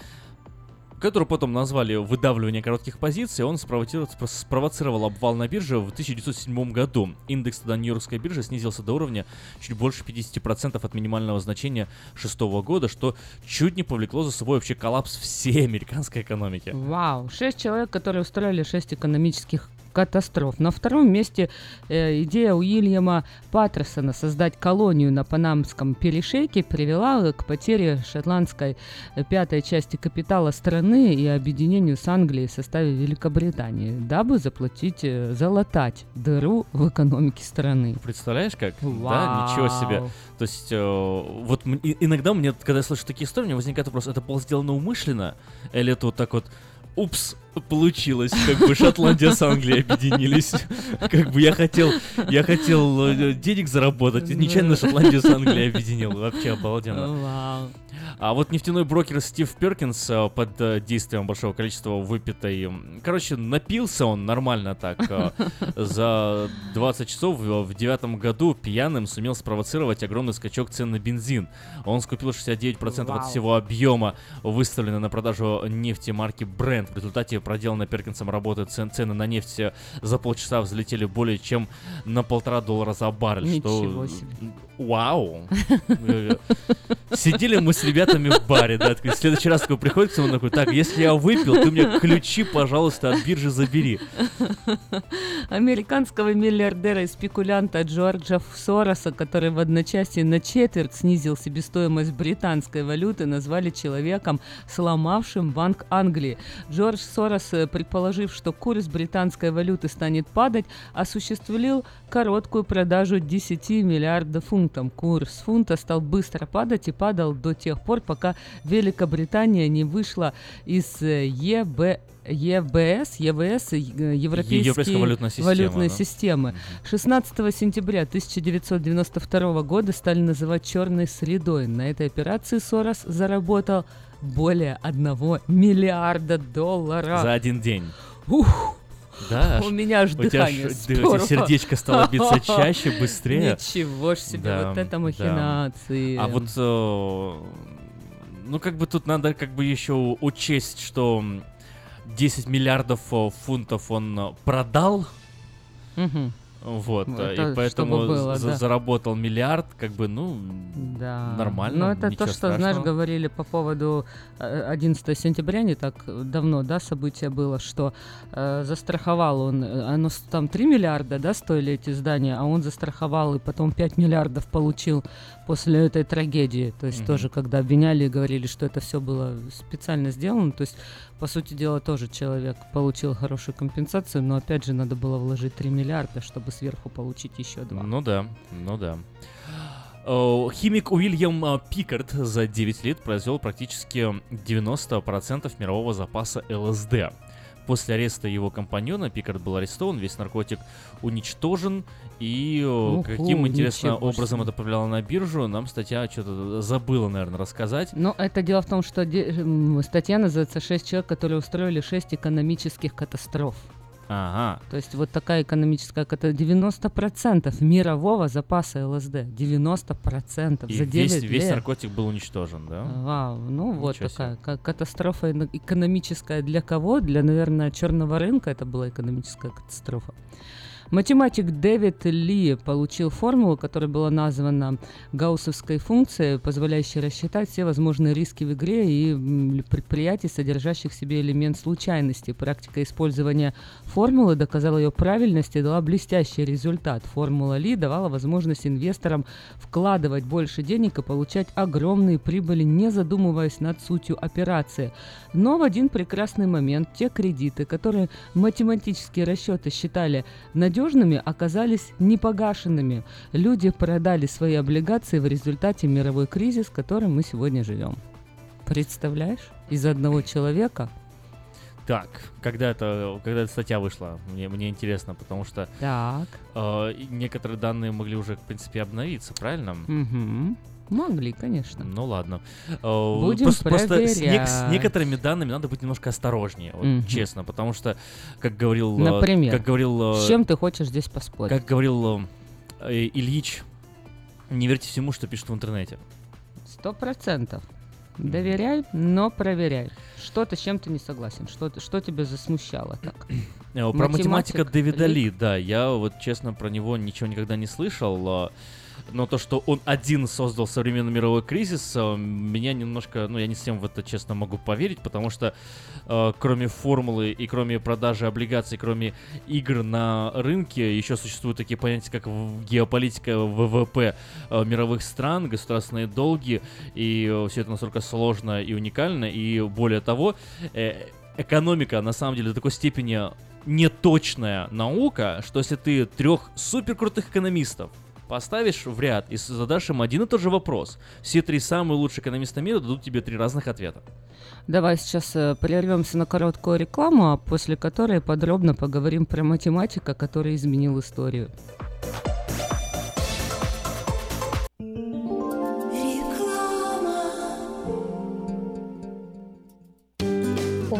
которую потом назвали выдавливание коротких позиций, он спровоцировал, спро- спровоцировал обвал на бирже в 1907 году. Индекс тогда Нью-Йоркской биржи снизился до уровня чуть больше 50% от минимального значения шестого года, что чуть не повлекло за собой вообще коллапс всей (laughs) американской экономики. Вау, шесть человек, которые устроили шесть экономических катастроф. На втором месте э, идея Уильяма Паттерсона создать колонию на Панамском перешейке привела к потере шотландской э, пятой части капитала страны и объединению с Англией в составе Великобритании, дабы заплатить, э, залатать дыру в экономике страны. Представляешь, как? Да, Вау. ничего себе. То есть, э, вот иногда мне, когда я слышу такие истории, у меня возникает вопрос, это было сделано умышленно? Или это вот так вот, упс, получилось, как бы Шотландия с Англией объединились. Как бы я хотел, я хотел э, денег заработать, и нечаянно Шотландию с Англией объединил. Вообще обалденно. Вау. А вот нефтяной брокер Стив Перкинс э, под э, действием большого количества выпитой... Короче, напился он нормально так. (laughs) За 20 часов в девятом году пьяным сумел спровоцировать огромный скачок цен на бензин. Он скупил 69% от Вау. всего объема, выставленного на продажу нефти марки Brent. В результате проделанной Перкинсом работы цен- цены на нефть э, за полчаса взлетели более чем на полтора доллара за баррель. Ничего что... себе. Вау! Сидели мы с ребятами в баре, да, такой, в следующий раз такой приходит к нему такой, так, если я выпил, ты мне ключи, пожалуйста, от биржи забери. Американского миллиардера и спекулянта Джорджа Сороса, который в одночасье на четверть снизил себестоимость британской валюты, назвали человеком, сломавшим Банк Англии. Джордж Сорос, э, предположив, что курс британской валюты станет падать, осуществил короткую продажу 10 миллиардов фунтов. Курс фунта стал быстро падать и падал до тех пор, пока Великобритания не вышла из э, ЕБ ЕБС, ЕВС, э, Европейские Европейская валютная система, валютные да. системы. 16 сентября 1992 года стали называть черной средой. На этой операции Сорос заработал более 1 миллиарда долларов. За один день. Ух, Да, у меня аж у дыхание да, у тебя сперло. сердечко стало биться (laughs) чаще, быстрее. Ничего ж себе, Да, вот это да. махинации. А вот, э, ну, как бы тут надо как бы еще учесть, что м, 10 миллиардов э, фунтов он э, продал, Мгм. Вот, Ну, э, это и поэтому было, за- да. заработал миллиард, как бы, ну, Да. нормально, Ну, это то, что, знаешь, говорили по поводу э, 11 сентября, не так давно, да, событие было, что э, застраховал он, э, оно там 3 миллиарда, да, стоили эти здания, а он застраховал и потом 5 миллиардов получил после этой трагедии. То есть Мгм. тоже, когда обвиняли и говорили, что это все было специально сделано, то есть, по сути дела, тоже человек получил хорошую компенсацию, но опять же надо было вложить 3 миллиарда, чтобы сверху получить еще 2. Ну да, ну да. Э, Химик Уильям э, Пикард за 9 лет произвел практически 90% мирового запаса ЛСД. После ареста его компаньона Пикард был арестован, весь наркотик уничтожен. И Уху, каким, интересно, ничего образом это повлияло на биржу, нам статья что-то забыла, наверное, рассказать. Но это дело в том, что де- статья называется «Шесть человек, которые устроили шесть экономических катастроф». Ага. То есть вот такая экономическая катастрофа. 90% мирового запаса ЛСД. 90% И за 9 весь, весь лет. наркотик был уничтожен, да? Вау, ну вот Ничего такая ка- катастрофа экономическая для кого? Для, наверное, черного рынка это была экономическая катастрофа. Математик Дэвид Ли получил формулу, которая была названа гауссовской функцией, позволяющей рассчитать все возможные риски в игре и предприятий, содержащих в себе элемент случайности. Практика использования формулы доказала ее правильность и дала блестящий результат. Формула Ли давала возможность инвесторам вкладывать больше денег и получать огромные прибыли, не задумываясь над сутью операции. Но в один прекрасный момент те кредиты, которые математические расчеты считали надежными, оказались непогашенными. Люди продали свои облигации в результате мировой кризис, в котором мы сегодня живем. Представляешь? Из одного человека Так, когда это, когда эта статья вышла, мне, мне интересно, потому что Так. э, некоторые данные могли уже, в принципе, обновиться, правильно? Мгм. Могли, конечно. Ну ладно. Э, Будем просто, просто с, нек- с проверять. некоторыми данными надо быть немножко осторожнее, вот, Мгм. честно, потому что, как говорил, э, Например, как говорил, э, с чем ты хочешь здесь поспорить? как говорил Ильич, не верьте всему, что пишут в интернете. Сто процентов. Доверяй, но проверяй. Что ты с чем ты не согласен? Что, что тебя засмущало так? (clears throat) Про математика Математик Дэвида Ли? Ли, да, я вот честно про него ничего никогда не слышал. Э, Но то, что он один создал современный мировой кризис, э, меня немножко, ну я не всем в это честно могу поверить, потому что э, кроме формулы и кроме продажи облигаций, кроме игр на рынке, еще существуют такие понятия, как геополитика ВВП э, мировых стран, государственные долги, и все это настолько сложно и уникально, и более того, э, экономика на самом деле до такой степени неточная наука, что если ты трех суперкрутых экономистов Поставишь в ряд и задашь им один и тот же вопрос. Все три самые лучшие экономиста мира дадут тебе три разных ответа. Давай сейчас э, прервемся на короткую рекламу, а после которой подробно поговорим про математика, который изменил историю.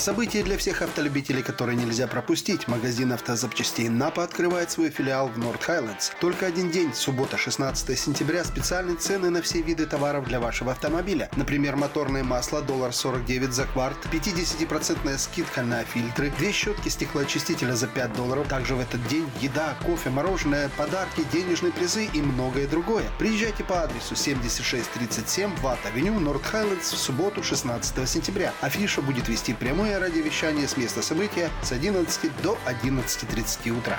Событие для всех автолюбителей, которое нельзя пропустить. Магазин автозапчастей «Напа» открывает свой филиал в Норт Хайлендс. Только один день, суббота, 16 сентября, специальные цены на все виды товаров для вашего автомобиля. Например, моторное масло, доллар 49 за кварт, 50% скидка на фильтры, две щетки стеклоочистителя за 5 долларов. Также в этот день еда, кофе, мороженое, подарки, денежные призы и многое другое. Приезжайте по адресу 7637 Ватт-авеню, Норт Хайлендс в субботу, 16 сентября. Афиша будет вести прямое радиовещание с места события с 11 до 11.30 утра.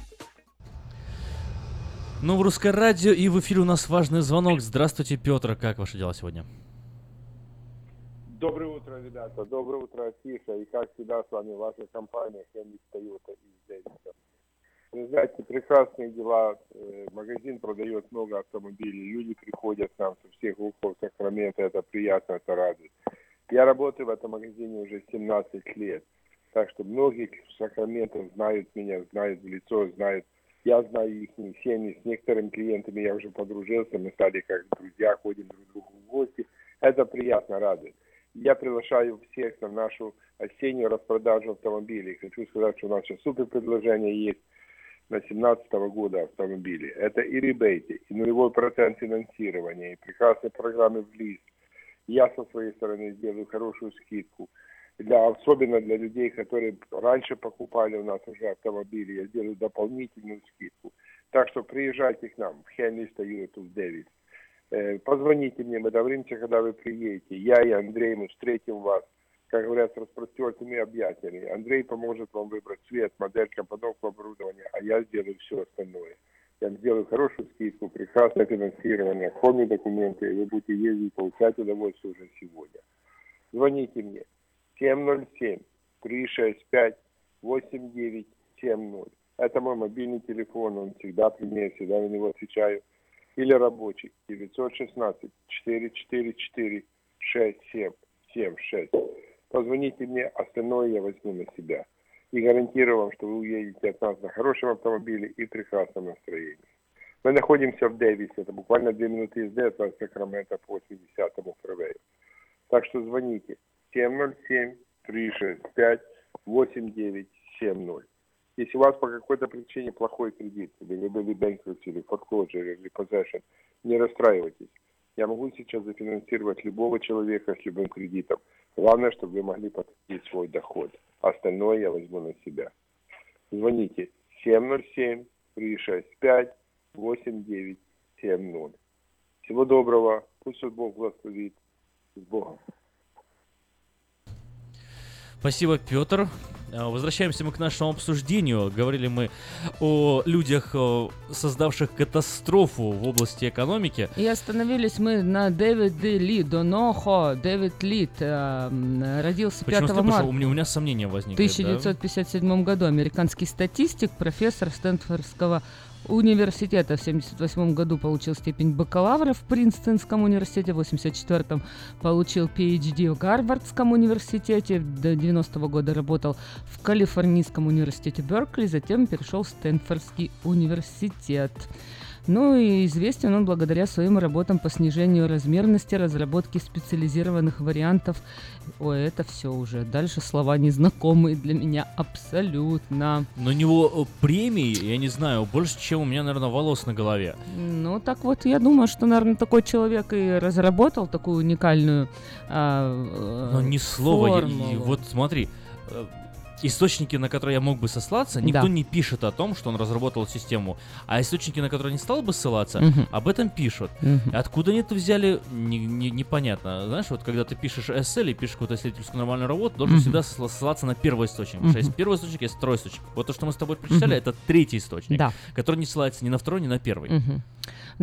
Ну, в русское радио и в эфире у нас важный звонок. Здравствуйте, Петр. Как ваше дело сегодня? Доброе утро, ребята. Доброе утро, Афиша. И как всегда с вами ваша компания Хенрик Тойота из Дэвиса. Вы знаете, прекрасные дела. Э, Магазин продает много автомобилей. Люди приходят к нам со всех углов Сакрамента. Это приятно, это радует. Я работаю в этом магазине уже 17 лет. Так что многие в Сакраменто знают меня, знают в лицо, знают я знаю их семьи, с некоторыми клиентами я уже подружился, мы стали как друзья, ходим друг к другу в гости. Это приятно, радует. Я приглашаю всех на нашу осеннюю распродажу автомобилей. Хочу сказать, что у нас сейчас супер предложение есть на 2017 года автомобили. Это и ребейты, и нулевой процент финансирования, и прекрасные программы в лист. Я со своей стороны сделаю хорошую скидку. Для, особенно для людей, которые раньше покупали у нас уже автомобили, я сделаю дополнительную скидку. Так что приезжайте к нам в Хенли Тойоту в Дэвид. Э, позвоните мне, мы договоримся, когда вы приедете. Я и Андрей, мы встретим вас, как говорят, с распростертыми объятиями. Андрей поможет вам выбрать цвет, модель, компоновку оборудования, а я сделаю все остальное. Я сделаю хорошую скидку, прекрасное финансирование, оформлю документы, и вы будете ездить, получать удовольствие уже сегодня. Звоните мне 707-365-8970. Это мой мобильный телефон, он всегда при мне, всегда на него отвечаю. Или рабочий 916-444-6776. Позвоните мне, остальное я возьму на себя. И гарантирую вам, что вы уедете от нас на хорошем автомобиле и прекрасном настроении. Мы находимся в Дэвисе, это буквально две минуты езды от вас Сакрамента по 80-му фривею. Так что звоните 707-365-8970. Если у вас по какой-то причине плохой кредит, или вы были bankruptcy, или foreclosure, или possession, не расстраивайтесь. Я могу сейчас зафинансировать любого человека с любым кредитом. Главное, чтобы вы могли подтвердить свой доход. Остальное я возьму на себя. Звоните 707-365-8970. Всего доброго. Пусть Бог благословит. С Богом. Спасибо, Петр. А, Возвращаемся мы к нашему обсуждению. Говорили мы о людях, создавших катастрофу в области экономики. И остановились мы на Дэвиде Ли Донохо. Дэвид Лид э, родился 5 Почему ты марта. пошел? У меня, у меня сомнения В возникли. 1957 году американский статистик, профессор Стэнфордского университета. В 1978 году получил степень бакалавра в Принстонском университете, в 1984 получил PhD в Гарвардском университете, до 90 года работал в Калифорнийском университете Беркли, затем перешел в Стэнфордский университет. Ну и известен он благодаря своим работам по снижению размерности, разработке специализированных вариантов. Ой, это все уже. Дальше слова незнакомые для меня абсолютно. Но у него э, премии, я не знаю, больше, чем у меня, наверное, волос на голове. Ну, так вот, я думаю, что, наверное, такой человек и разработал такую уникальную а, э, Но ни слова. я- и вот смотри, э, источники, на которые я мог бы сослаться, никто Да. не пишет о том, что он разработал систему. А источники, на которые не стал бы ссылаться, Мгм. об этом пишут. Мгм. Откуда они это взяли, не- не- непонятно. Знаешь, вот когда ты пишешь эссе или пишешь какую-то исследовательскую нормальную работу, должен Мгм. всегда ссылаться на первый источник. Потому что есть первый источник, есть второй источник. Вот то, что мы с тобой прочитали, Мгм. это третий источник, Да. который не ссылается ни на второй, ни на первый. Мгм.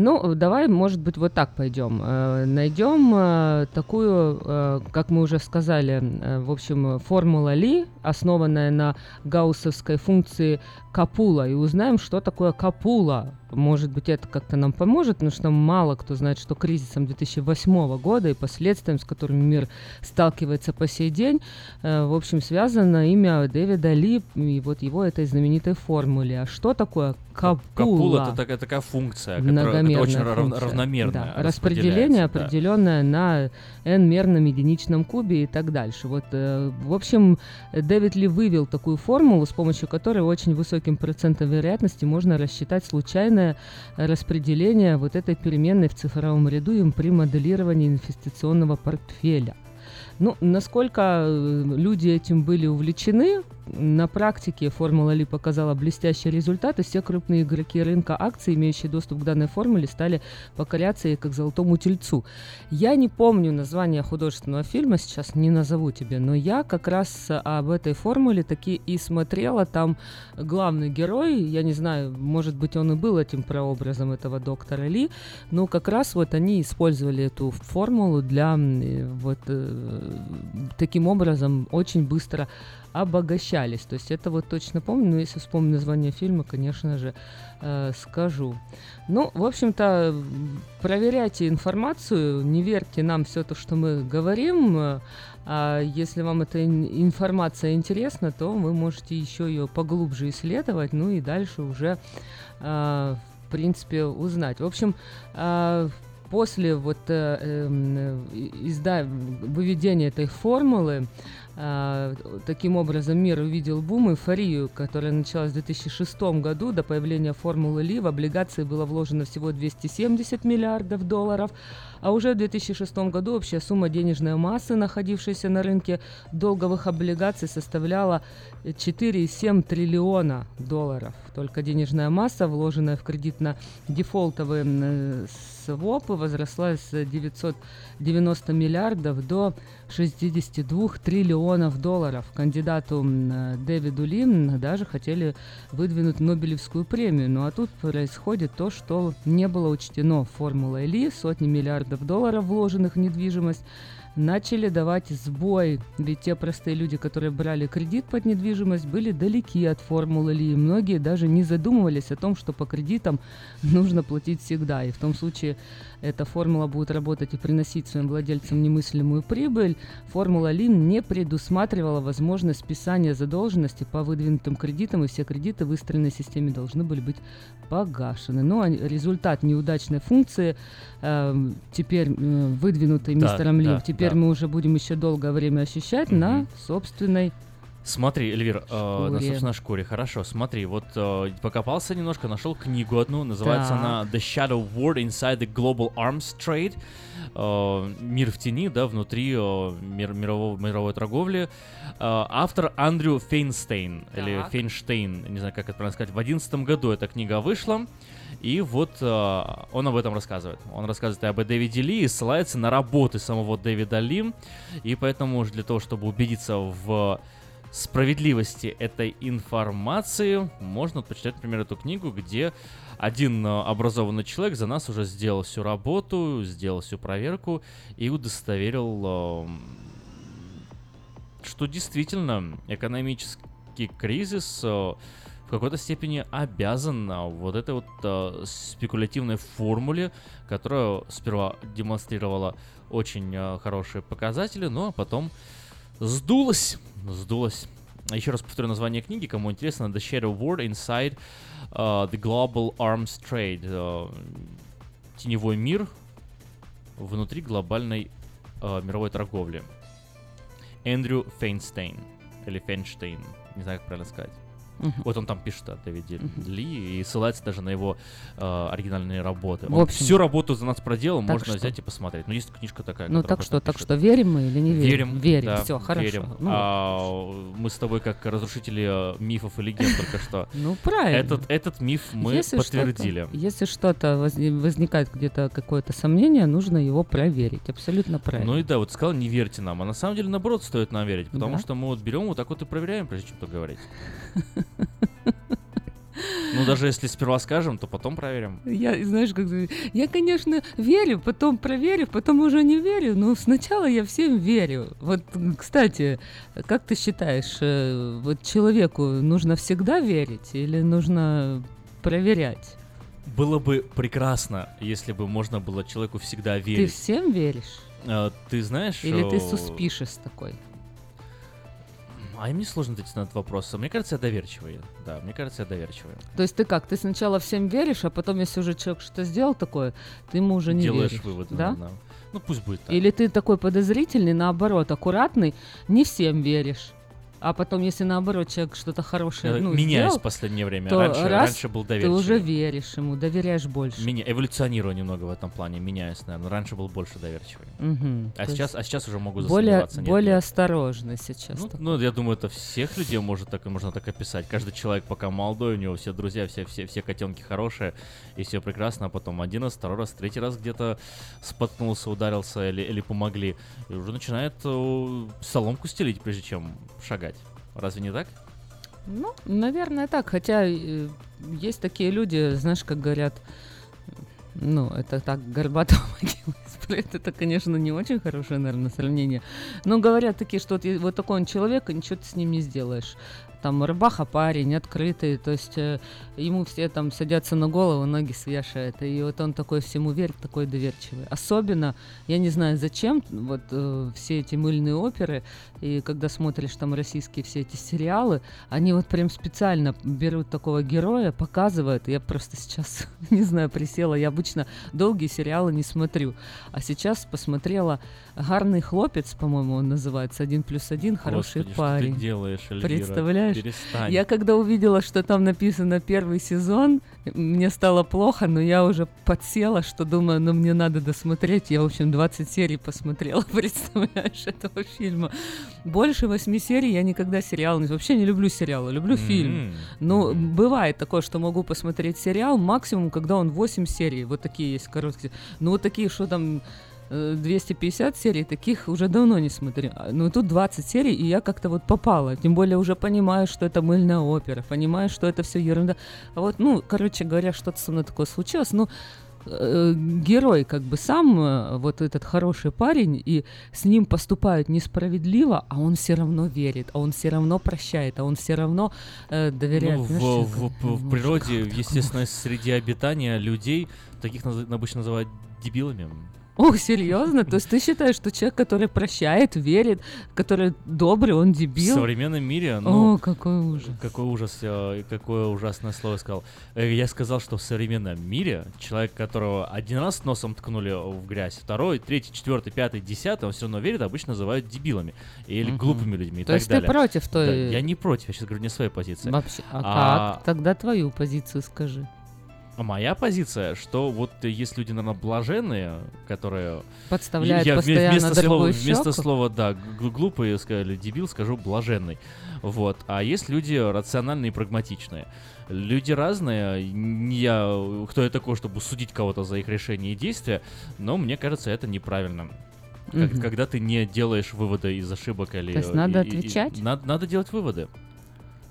Ну, давай, может быть, вот так пойдем. Э, Найдем э, такую, э, как мы уже сказали, в общем, формула Ли, основанная на гауссовской функции Капула, и узнаем, что такое Капула. Может быть, это как-то нам поможет, потому что мало кто знает, что кризисом 2008 года и последствиями, с которыми мир сталкивается по сей день, э, в общем, связано имя Дэвида Ли и вот его этой знаменитой формуле. А что такое Капула? Капула это такая, такая функция, которая это очень функция. равномерная. Да, Распределение распределяется, да. определенное на n-мерном единичном кубе и так дальше. Вот, э, в общем, Дэвид Ли вывел такую формулу, с помощью которой очень высоким процентом вероятности можно рассчитать случайное распределение вот этой переменной в цифровом ряду им при моделировании инвестиционного портфеля. Ну, насколько э, люди этим были увлечены, на практике формула Ли показала блестящий результат, и все крупные игроки рынка акций, имеющие доступ к данной формуле, стали покоряться ей как золотому тельцу. Я не помню название художественного фильма, сейчас не назову тебе, но я как раз об этой формуле таки и смотрела. Там главный герой, я не знаю, может быть, он и был этим прообразом этого доктора Ли, но как раз вот они использовали эту формулу для э, вот э, таким образом очень быстро обогащались. То есть это вот точно помню, но если вспомню название фильма, конечно же, э, скажу. Ну, в общем-то, проверяйте информацию, не верьте нам все то, что мы говорим. э, А если вам эта ин- информация интересна, то вы можете еще ее поглубже исследовать, ну и дальше уже, а, в принципе, узнать. В общем, а, после вот э, эм, э, изда- выведения этой формулы Таким образом, мир увидел бум, эйфорию, которая началась в 2006 году. До появления формулы Ли в облигации было вложено всего 270 миллиардов долларов, а уже в 2006 году общая сумма денежной массы, находившейся на рынке долговых облигаций, составляла 4,7 триллиона долларов. Только денежная масса, вложенная в кредитно-дефолтовые м, свопы, возросла с 990 миллиардов до 62 триллионов долларов. Кандидату Дэвиду Ли м, даже хотели выдвинуть Нобелевскую премию. Ну а тут происходит то, что не было учтено формулой Ли. Сотни миллиардов долларов, вложенных в недвижимость, начали давать сбой. Ведь те простые люди, которые брали кредит под недвижимость, были далеки от формулы Ли. И Многие даже не задумывались о том, что по кредитам (laughs) нужно платить всегда. И в том случае эта формула будет работать и приносить своим владельцам немыслимую прибыль. Формула Ли не предусматривала возможность списания задолженности по выдвинутым кредитам, и все кредиты в выстроенной системе должны были быть погашены. Но они- результат неудачной функции, эм, теперь э, выдвинутый Да, мистером Ли, да, теперь да. мы уже будем еще долгое время ощущать на собственной Смотри, Эльвир, э, на собственной шкуре, хорошо. Смотри, вот э, покопался немножко, нашел книгу одну, называется Так. она The Shadow War Inside the Global Arms Trade. Э, мир в тени, да, внутри э, мир- мирового, мировой торговли. Э, автор Андрю Фейнстейн, или Так. Фейнштейн, не знаю, как это правильно сказать. В одиннадцатом году эта книга вышла. И вот э, он об этом рассказывает. Он рассказывает об Дэвиде Ли и ссылается на работы самого Дэвида Ли. И поэтому для того, чтобы убедиться в справедливости этой информации, можно почитать, например, эту книгу, где один э, образованный человек за нас уже сделал всю работу, сделал всю проверку и удостоверил, эм, что действительно экономический кризис э, в какой-то степени обязан а, вот этой вот э, спекулятивной формуле, которая сперва демонстрировала очень э, хорошие показатели, но потом сдулась, сдулась. Еще раз повторю название книги, кому интересно, The Shadow War Inside uh, the Global Arms Trade. Uh, теневой мир внутри глобальной uh, мировой торговли. Эндрю Фейнстейн. Или Фейнштейн. Не знаю, как правильно сказать. Мгм. Вот он там пишет о Дэвиде Ли и ссылается даже на его э, оригинальные работы. В общем, всю работу за нас проделал, так можно что? взять и посмотреть. Ну, есть книжка такая. Ну так что, этом так пишет. что, верим мы или не верим? Верим. Верим, да, все, хорошо. верим. Ну, А, мы с тобой как разрушители э, мифов и легенд только что. (laughs) Ну, правильно. Этот, этот миф мы Если подтвердили. Что-то, если что-то возни- возникает где-то какое-то сомнение, нужно его проверить. Абсолютно правильно. Ну и да, вот сказал, не верьте нам. А на самом деле, наоборот, стоит нам верить. Потому Да. что мы вот берем вот так вот и проверяем, прежде чем то говорить. (laughs) Ну, даже если сперва скажем, то потом проверим. Я, знаешь, как я, конечно, верю, потом проверю, потом уже не верю, но сначала я всем верю. Вот, кстати, как ты считаешь, э, вот человеку нужно всегда верить или нужно проверять? Было бы прекрасно, если бы можно было человеку всегда Ты верить. всем веришь? Э, Ты знаешь... Или ты э, суспишес такой? А мне сложно ответить на этот вопрос. Мне кажется, я доверчивый. Да, мне кажется, я доверчивый. То есть ты как? Ты сначала всем веришь, а потом, если уже человек что-то сделал такое, ты ему уже не Делаешь веришь. выводы. да? да. Ну, пусть будет так. Или ты такой подозрительный, наоборот, аккуратный, не всем веришь. А потом, если наоборот человек что-то хорошее Я ну, меняюсь сделал, в последнее время. то Раньше- раз раньше был ты доверчивый. уже веришь ему, доверяешь больше. Меня эволюционирую немного в этом плане, меняюсь, наверное. Раньше был больше доверчивый. Мгм. А сейчас, а сейчас уже могу более, нет, более нет. осторожный сейчас. Ну, такой. ну, я думаю, это всех людей может так, можно так описать. Каждый человек пока молодой, у него все друзья, все, все, все котенки хорошие, и все прекрасно, а потом один раз, второй раз, третий раз где-то споткнулся, ударился или, или помогли. И уже начинает э, соломку стелить, прежде чем шагать. Разве не так? Ну, наверное, так. Хотя э, есть такие люди, знаешь, как говорят, ну, это так, горбатого (laughs) могила исправит. Это, конечно, не очень хорошее, наверное, сравнение. Но говорят такие, что вот, вот такой он человек, и ничего ты с ним не сделаешь. Там рыбаха парень, открытый, то есть э, ему все там садятся на голову, ноги свешают, и вот он такой всему верит, такой доверчивый. Особенно, я не знаю зачем, вот э, все эти мыльные оперы, и когда смотришь там российские все эти сериалы, они вот прям специально берут такого героя, показывают, я просто сейчас, (laughs) не знаю, присела, я обычно долгие сериалы не смотрю, а сейчас посмотрела «Гарный хлопец», по-моему, он называется, «Один плюс один», «Хороший Господи, парень». Что ты делаешь, Эльвира? Представляешь? Перестань. Я когда увидела, что там написано первый сезон, мне стало плохо, но я уже подсела, что думаю, ну мне надо досмотреть. Я, в общем, 20 серий посмотрела, (laughs) представляешь, этого фильма. Больше восьми серий я никогда сериал не... Вообще не люблю сериалы, люблю фильм. М. Ну, бывает такое, что могу посмотреть сериал максимум, когда он 8 серий. Вот такие есть короткие. Ну, вот такие, что там 250 серий, таких уже давно не смотрю. Ну, тут 20 серий, и я как-то вот попала. Тем более уже понимаю, что это мыльная опера, понимаю, что это все ерунда. А вот, ну, короче говоря, что-то со мной такое случилось. Ну, э, герой как бы сам, э, вот этот хороший парень, и с ним поступают несправедливо, а он все равно верит, а он все равно прощает, а он все равно э, доверяет. Ну, в, Знаешь, в- как- в- в природе, в естественной среде обитания людей, таких наз- обычно называют дебилами. Ох, серьезно? То есть ты считаешь, что человек, который прощает, верит, который добрый, он В дебил? современном мире, ну, О, какой ужас. какой ужас, э, какое ужасное слово сказал. Э, Я сказал, что в современном мире человек, которого один раз носом ткнули в грязь, второй, третий, четвертый, пятый, десятый, он все равно верит, обычно называют дебилами или Мгм. глупыми людьми и То так есть ты далее. против той- Да, я не против, я сейчас говорю не своей позиции. Вообще, а, как? Тогда твою позицию скажи. А моя позиция, что вот есть люди, наверное, блаженные, которые... Подставляют я постоянно вместо слова, другую вместо щеку? слова, да, глупые сказали, дебил, скажу блаженный. Вот. А есть люди рациональные и прагматичные. Люди разные, я, кто я такой, чтобы судить кого-то за их решения и действия, но мне кажется, это неправильно. Как- Мгм. когда ты не делаешь выводы из ошибок или... То есть надо и- и- и- отвечать? надо, надо делать выводы.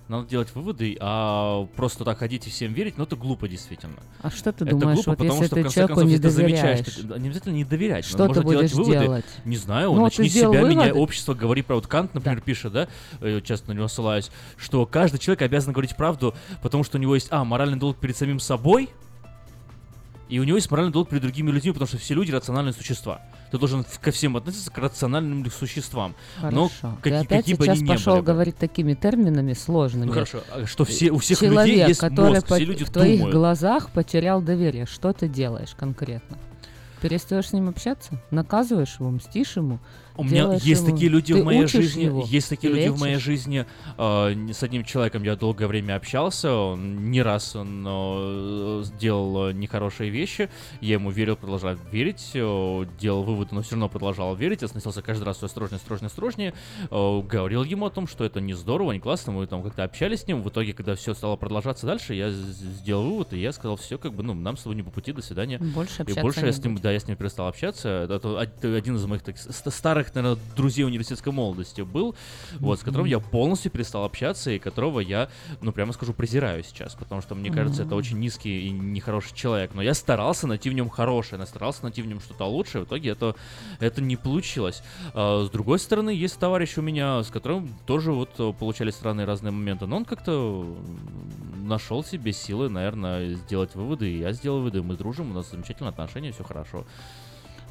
Надо делать выводы, а просто так ходить и всем верить, ну это глупо действительно. А что ты Это думаешь, глупо, вот потому если что, ты в конце концов, не если ты замечаешь, доверяешь? ты- не обязательно не доверять, но Что ты можно делать будешь выводы. делать? Не знаю, Ну, начни себя, меняй выводы? общество, говори про вот Кант, например, пишет, да, э, часто на него ссылаюсь, что каждый человек обязан говорить правду, потому что у него есть, а, моральный долг перед самим собой, и у него есть моральный долг перед другими людьми, потому что все люди рациональные существа. Ты должен ко всем относиться к рациональным существам. Но Хорошо. каки- ты опять какие бы сейчас ни пошел были бы. говорить такими терминами сложными. Ну хорошо, а что все- у всех Человек, людей есть который мозг, все по- люди в твоих думают. глазах потерял доверие. Что ты делаешь конкретно? Перестаешь с ним общаться? Наказываешь его, мстишь ему? У меня есть ему- такие люди ты в моей жизни. его? Есть такие Ты люди в моей лечишь? жизни. э, с одним человеком я долгое время общался. Он не раз он э, сделал э, нехорошие вещи. Я ему верил, продолжал верить. э, делал выводы, но все равно продолжал верить. Я становился каждый раз все осторожнее, осторожнее, осторожнее. э, говорил ему о том, что это не здорово, не классно. Мы там как-то общались с ним. В итоге, когда все стало продолжаться дальше, я сделал вывод, и я сказал, все, как бы, ну, нам с тобой не по пути, до свидания. Больше и общаться больше не я с ним, да, я с ним перестал общаться. Это од- один из моих так, ст- старых, наверное, друзей университетской молодости был, вот, с которым я полностью перестал общаться и которого я, ну, прямо скажу, презираю сейчас, потому что мне кажется, это очень низкий и нехороший человек. Но я старался найти в нем хорошее, я старался найти в нем что-то лучшее, в итоге это, это не получилось. А, с другой стороны, есть товарищ у меня, с которым тоже вот получались странные разные моменты, но он как-то нашел себе силы, наверное, сделать выводы, и я сделал выводы, мы дружим, у нас замечательные отношения, все хорошо.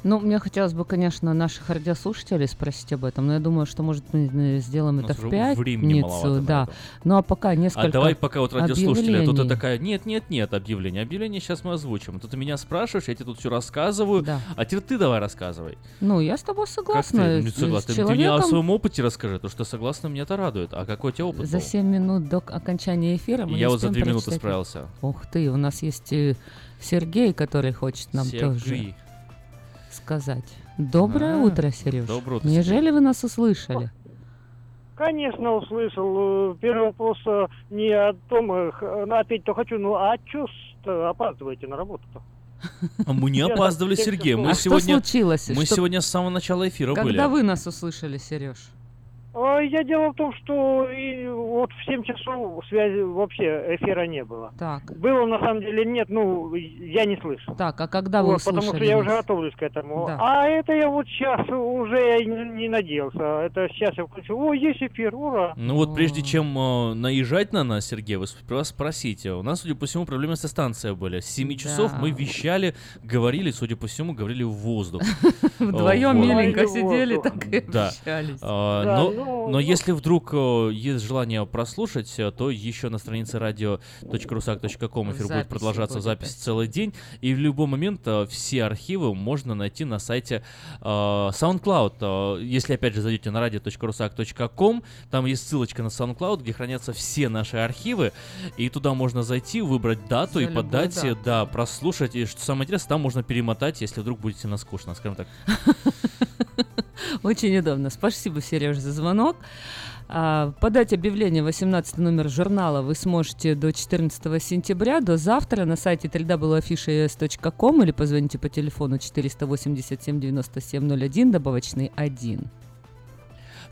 Ну, мне хотелось бы, конечно, наших радиослушателей спросить об этом, но я думаю, что, может, мы сделаем это в пятницу. Да. Ну, а пока несколько А давай пока вот радиослушатели, а тут ты такая, нет, нет, нет, объявление, объявление сейчас мы озвучим. Тут ты меня спрашиваешь, я тебе тут все рассказываю, Да. а теперь ты давай рассказывай. Ну, я с тобой Как согласна. ты? Не С- с согласна. Ты, мне о человеком своем опыте расскажи, то что согласна, меня это радует. А какой у тебя опыт За был? 7 минут до окончания эфира мы Я вот за успеем две минуты прочитать. справился. Ух ты, у нас есть э, Сергей, который хочет нам тоже Сергей. Сказать. Доброе А, утро, Сереж. доброе утро, Неужели вы нас услышали? Конечно, услышал. Э, Первый вопрос э, не о том, э, ответить-то хочу, ну а ж опаздываете на работу-то? А мы не опаздывали, Сергей. Мы А что сегодня, случилось? Мы Что- сегодня с самого начала эфира были. Когда вы нас услышали, Сереж? А, Я дело в том, что и вот в 7 часов связи вообще эфира не было. Так. Было на самом деле нет, ну, я не слышу. Так, а когда вы Вот, потому что услышали я уже готовлюсь к этому. Да. А это я вот сейчас уже я не, не надеялся. Это сейчас я включил. О, есть эфир, ура! Ну вот прежде чем э, наезжать на нас, Сергей, вы сперва спросите. У нас, судя по всему, проблемы со станцией были. С 7 часов Да. мы вещали, говорили, судя по всему, говорили в воздух. (laughs) Вдвоем миленько сидели, так и общались. А, Да, ну, но если вдруг э, есть желание прослушать, э, то еще на странице radio.rusak.com эфир будет продолжаться запись целый день. И в любой момент э, все архивы можно найти на сайте SoundCloud. Если опять же зайдете на radio.rusak.com, там есть ссылочка на SoundCloud, где хранятся все наши архивы. И туда можно зайти, выбрать дату За и по дате, дату. да, прослушать. И что самое интересное, там можно перемотать, если вдруг будете на скучно, скажем так. (laughs) (laughs) Очень удобно. Спасибо, Сереж, за звонок. А, Подать объявление 18 номер журнала вы сможете до 14 сентября, до завтра на сайте www.afisha.com или позвоните по телефону 487 97 01, добавочный 1.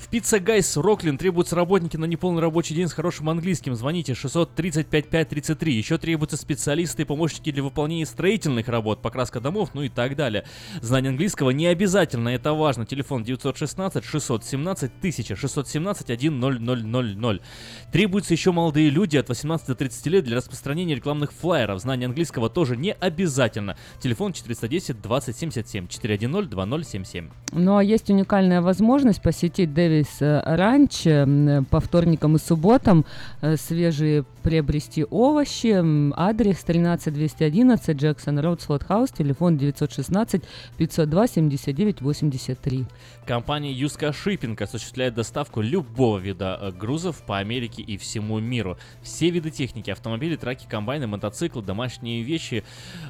В Пицца Гайс Роклин требуются работники на неполный рабочий день с хорошим английским. Звоните 630 5533. Еще требуются специалисты и помощники для выполнения строительных работ, покраска домов, ну и так далее. Знание английского не обязательно, это важно. Телефон 916 617 1000 617 10000. Требуются еще молодые люди от 18 до 30 лет для распространения рекламных флайеров. Знание английского тоже не обязательно. Телефон 410 2077 410 2077. Ну а есть уникальная возможность посетить Дэвис Ранч э, по вторникам и субботам, э, свежие приобрести овощи. Адрес 13211 Джексон Роуд Слот Хаус, телефон 916 502 79 83. Компания Юска Шиппинг осуществляет доставку любого вида э, грузов по Америке и всему миру. Все виды техники, автомобили, траки, комбайны, мотоциклы, домашние вещи,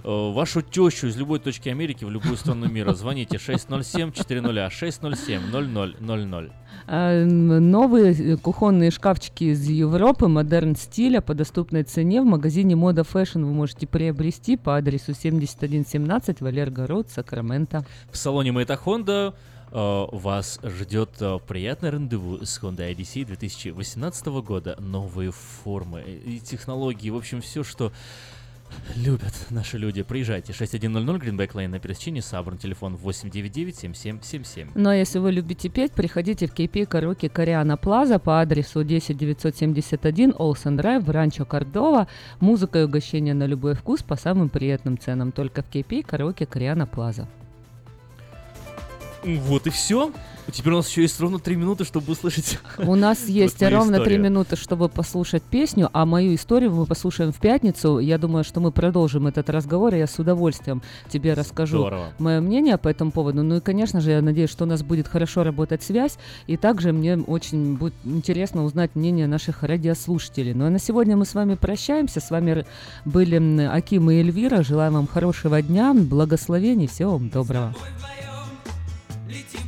э, вашу тещу из любой точки Америки в любую страну мира. Звоните 607 400 607 0000. А, м, Новые кухонные шкафчики из Европы, модерн стиля по доступной цене в магазине Мода Fashion вы можете приобрести по адресу 7117 Валерго Роуд, Сакраменто. В салоне Мэйта Honda э, вас ждет э, приятное рандеву с Honda Odyssey 2018 года. Новые формы и технологии, в общем, все, что любят наши люди. Приезжайте. 6100 Greenback Lane на пересечении Сабран. Телефон 899-7777. Ну а если вы любите петь, приходите в KP Караоке Кориана Плаза по адресу 10971 Олсен Драйв Ранчо Кордова. Музыка и угощение на любой вкус по самым приятным ценам. Только в KP Караоке Кориана Плаза. Вот и все. Теперь у нас еще есть ровно 3 минуты, чтобы услышать. У нас (laughs) есть ровно три минуты, чтобы послушать песню, а мою историю мы послушаем в пятницу. Я думаю, что мы продолжим этот разговор, и я с удовольствием тебе расскажу Здорово. мое мнение по этому поводу. Ну и, конечно же, я надеюсь, что у нас будет хорошо работать связь, и также мне очень будет интересно узнать мнение наших радиослушателей. Ну а на сегодня мы с вами прощаемся. С вами были Аким и Эльвира. Желаем вам хорошего дня, благословений, всего вам доброго летим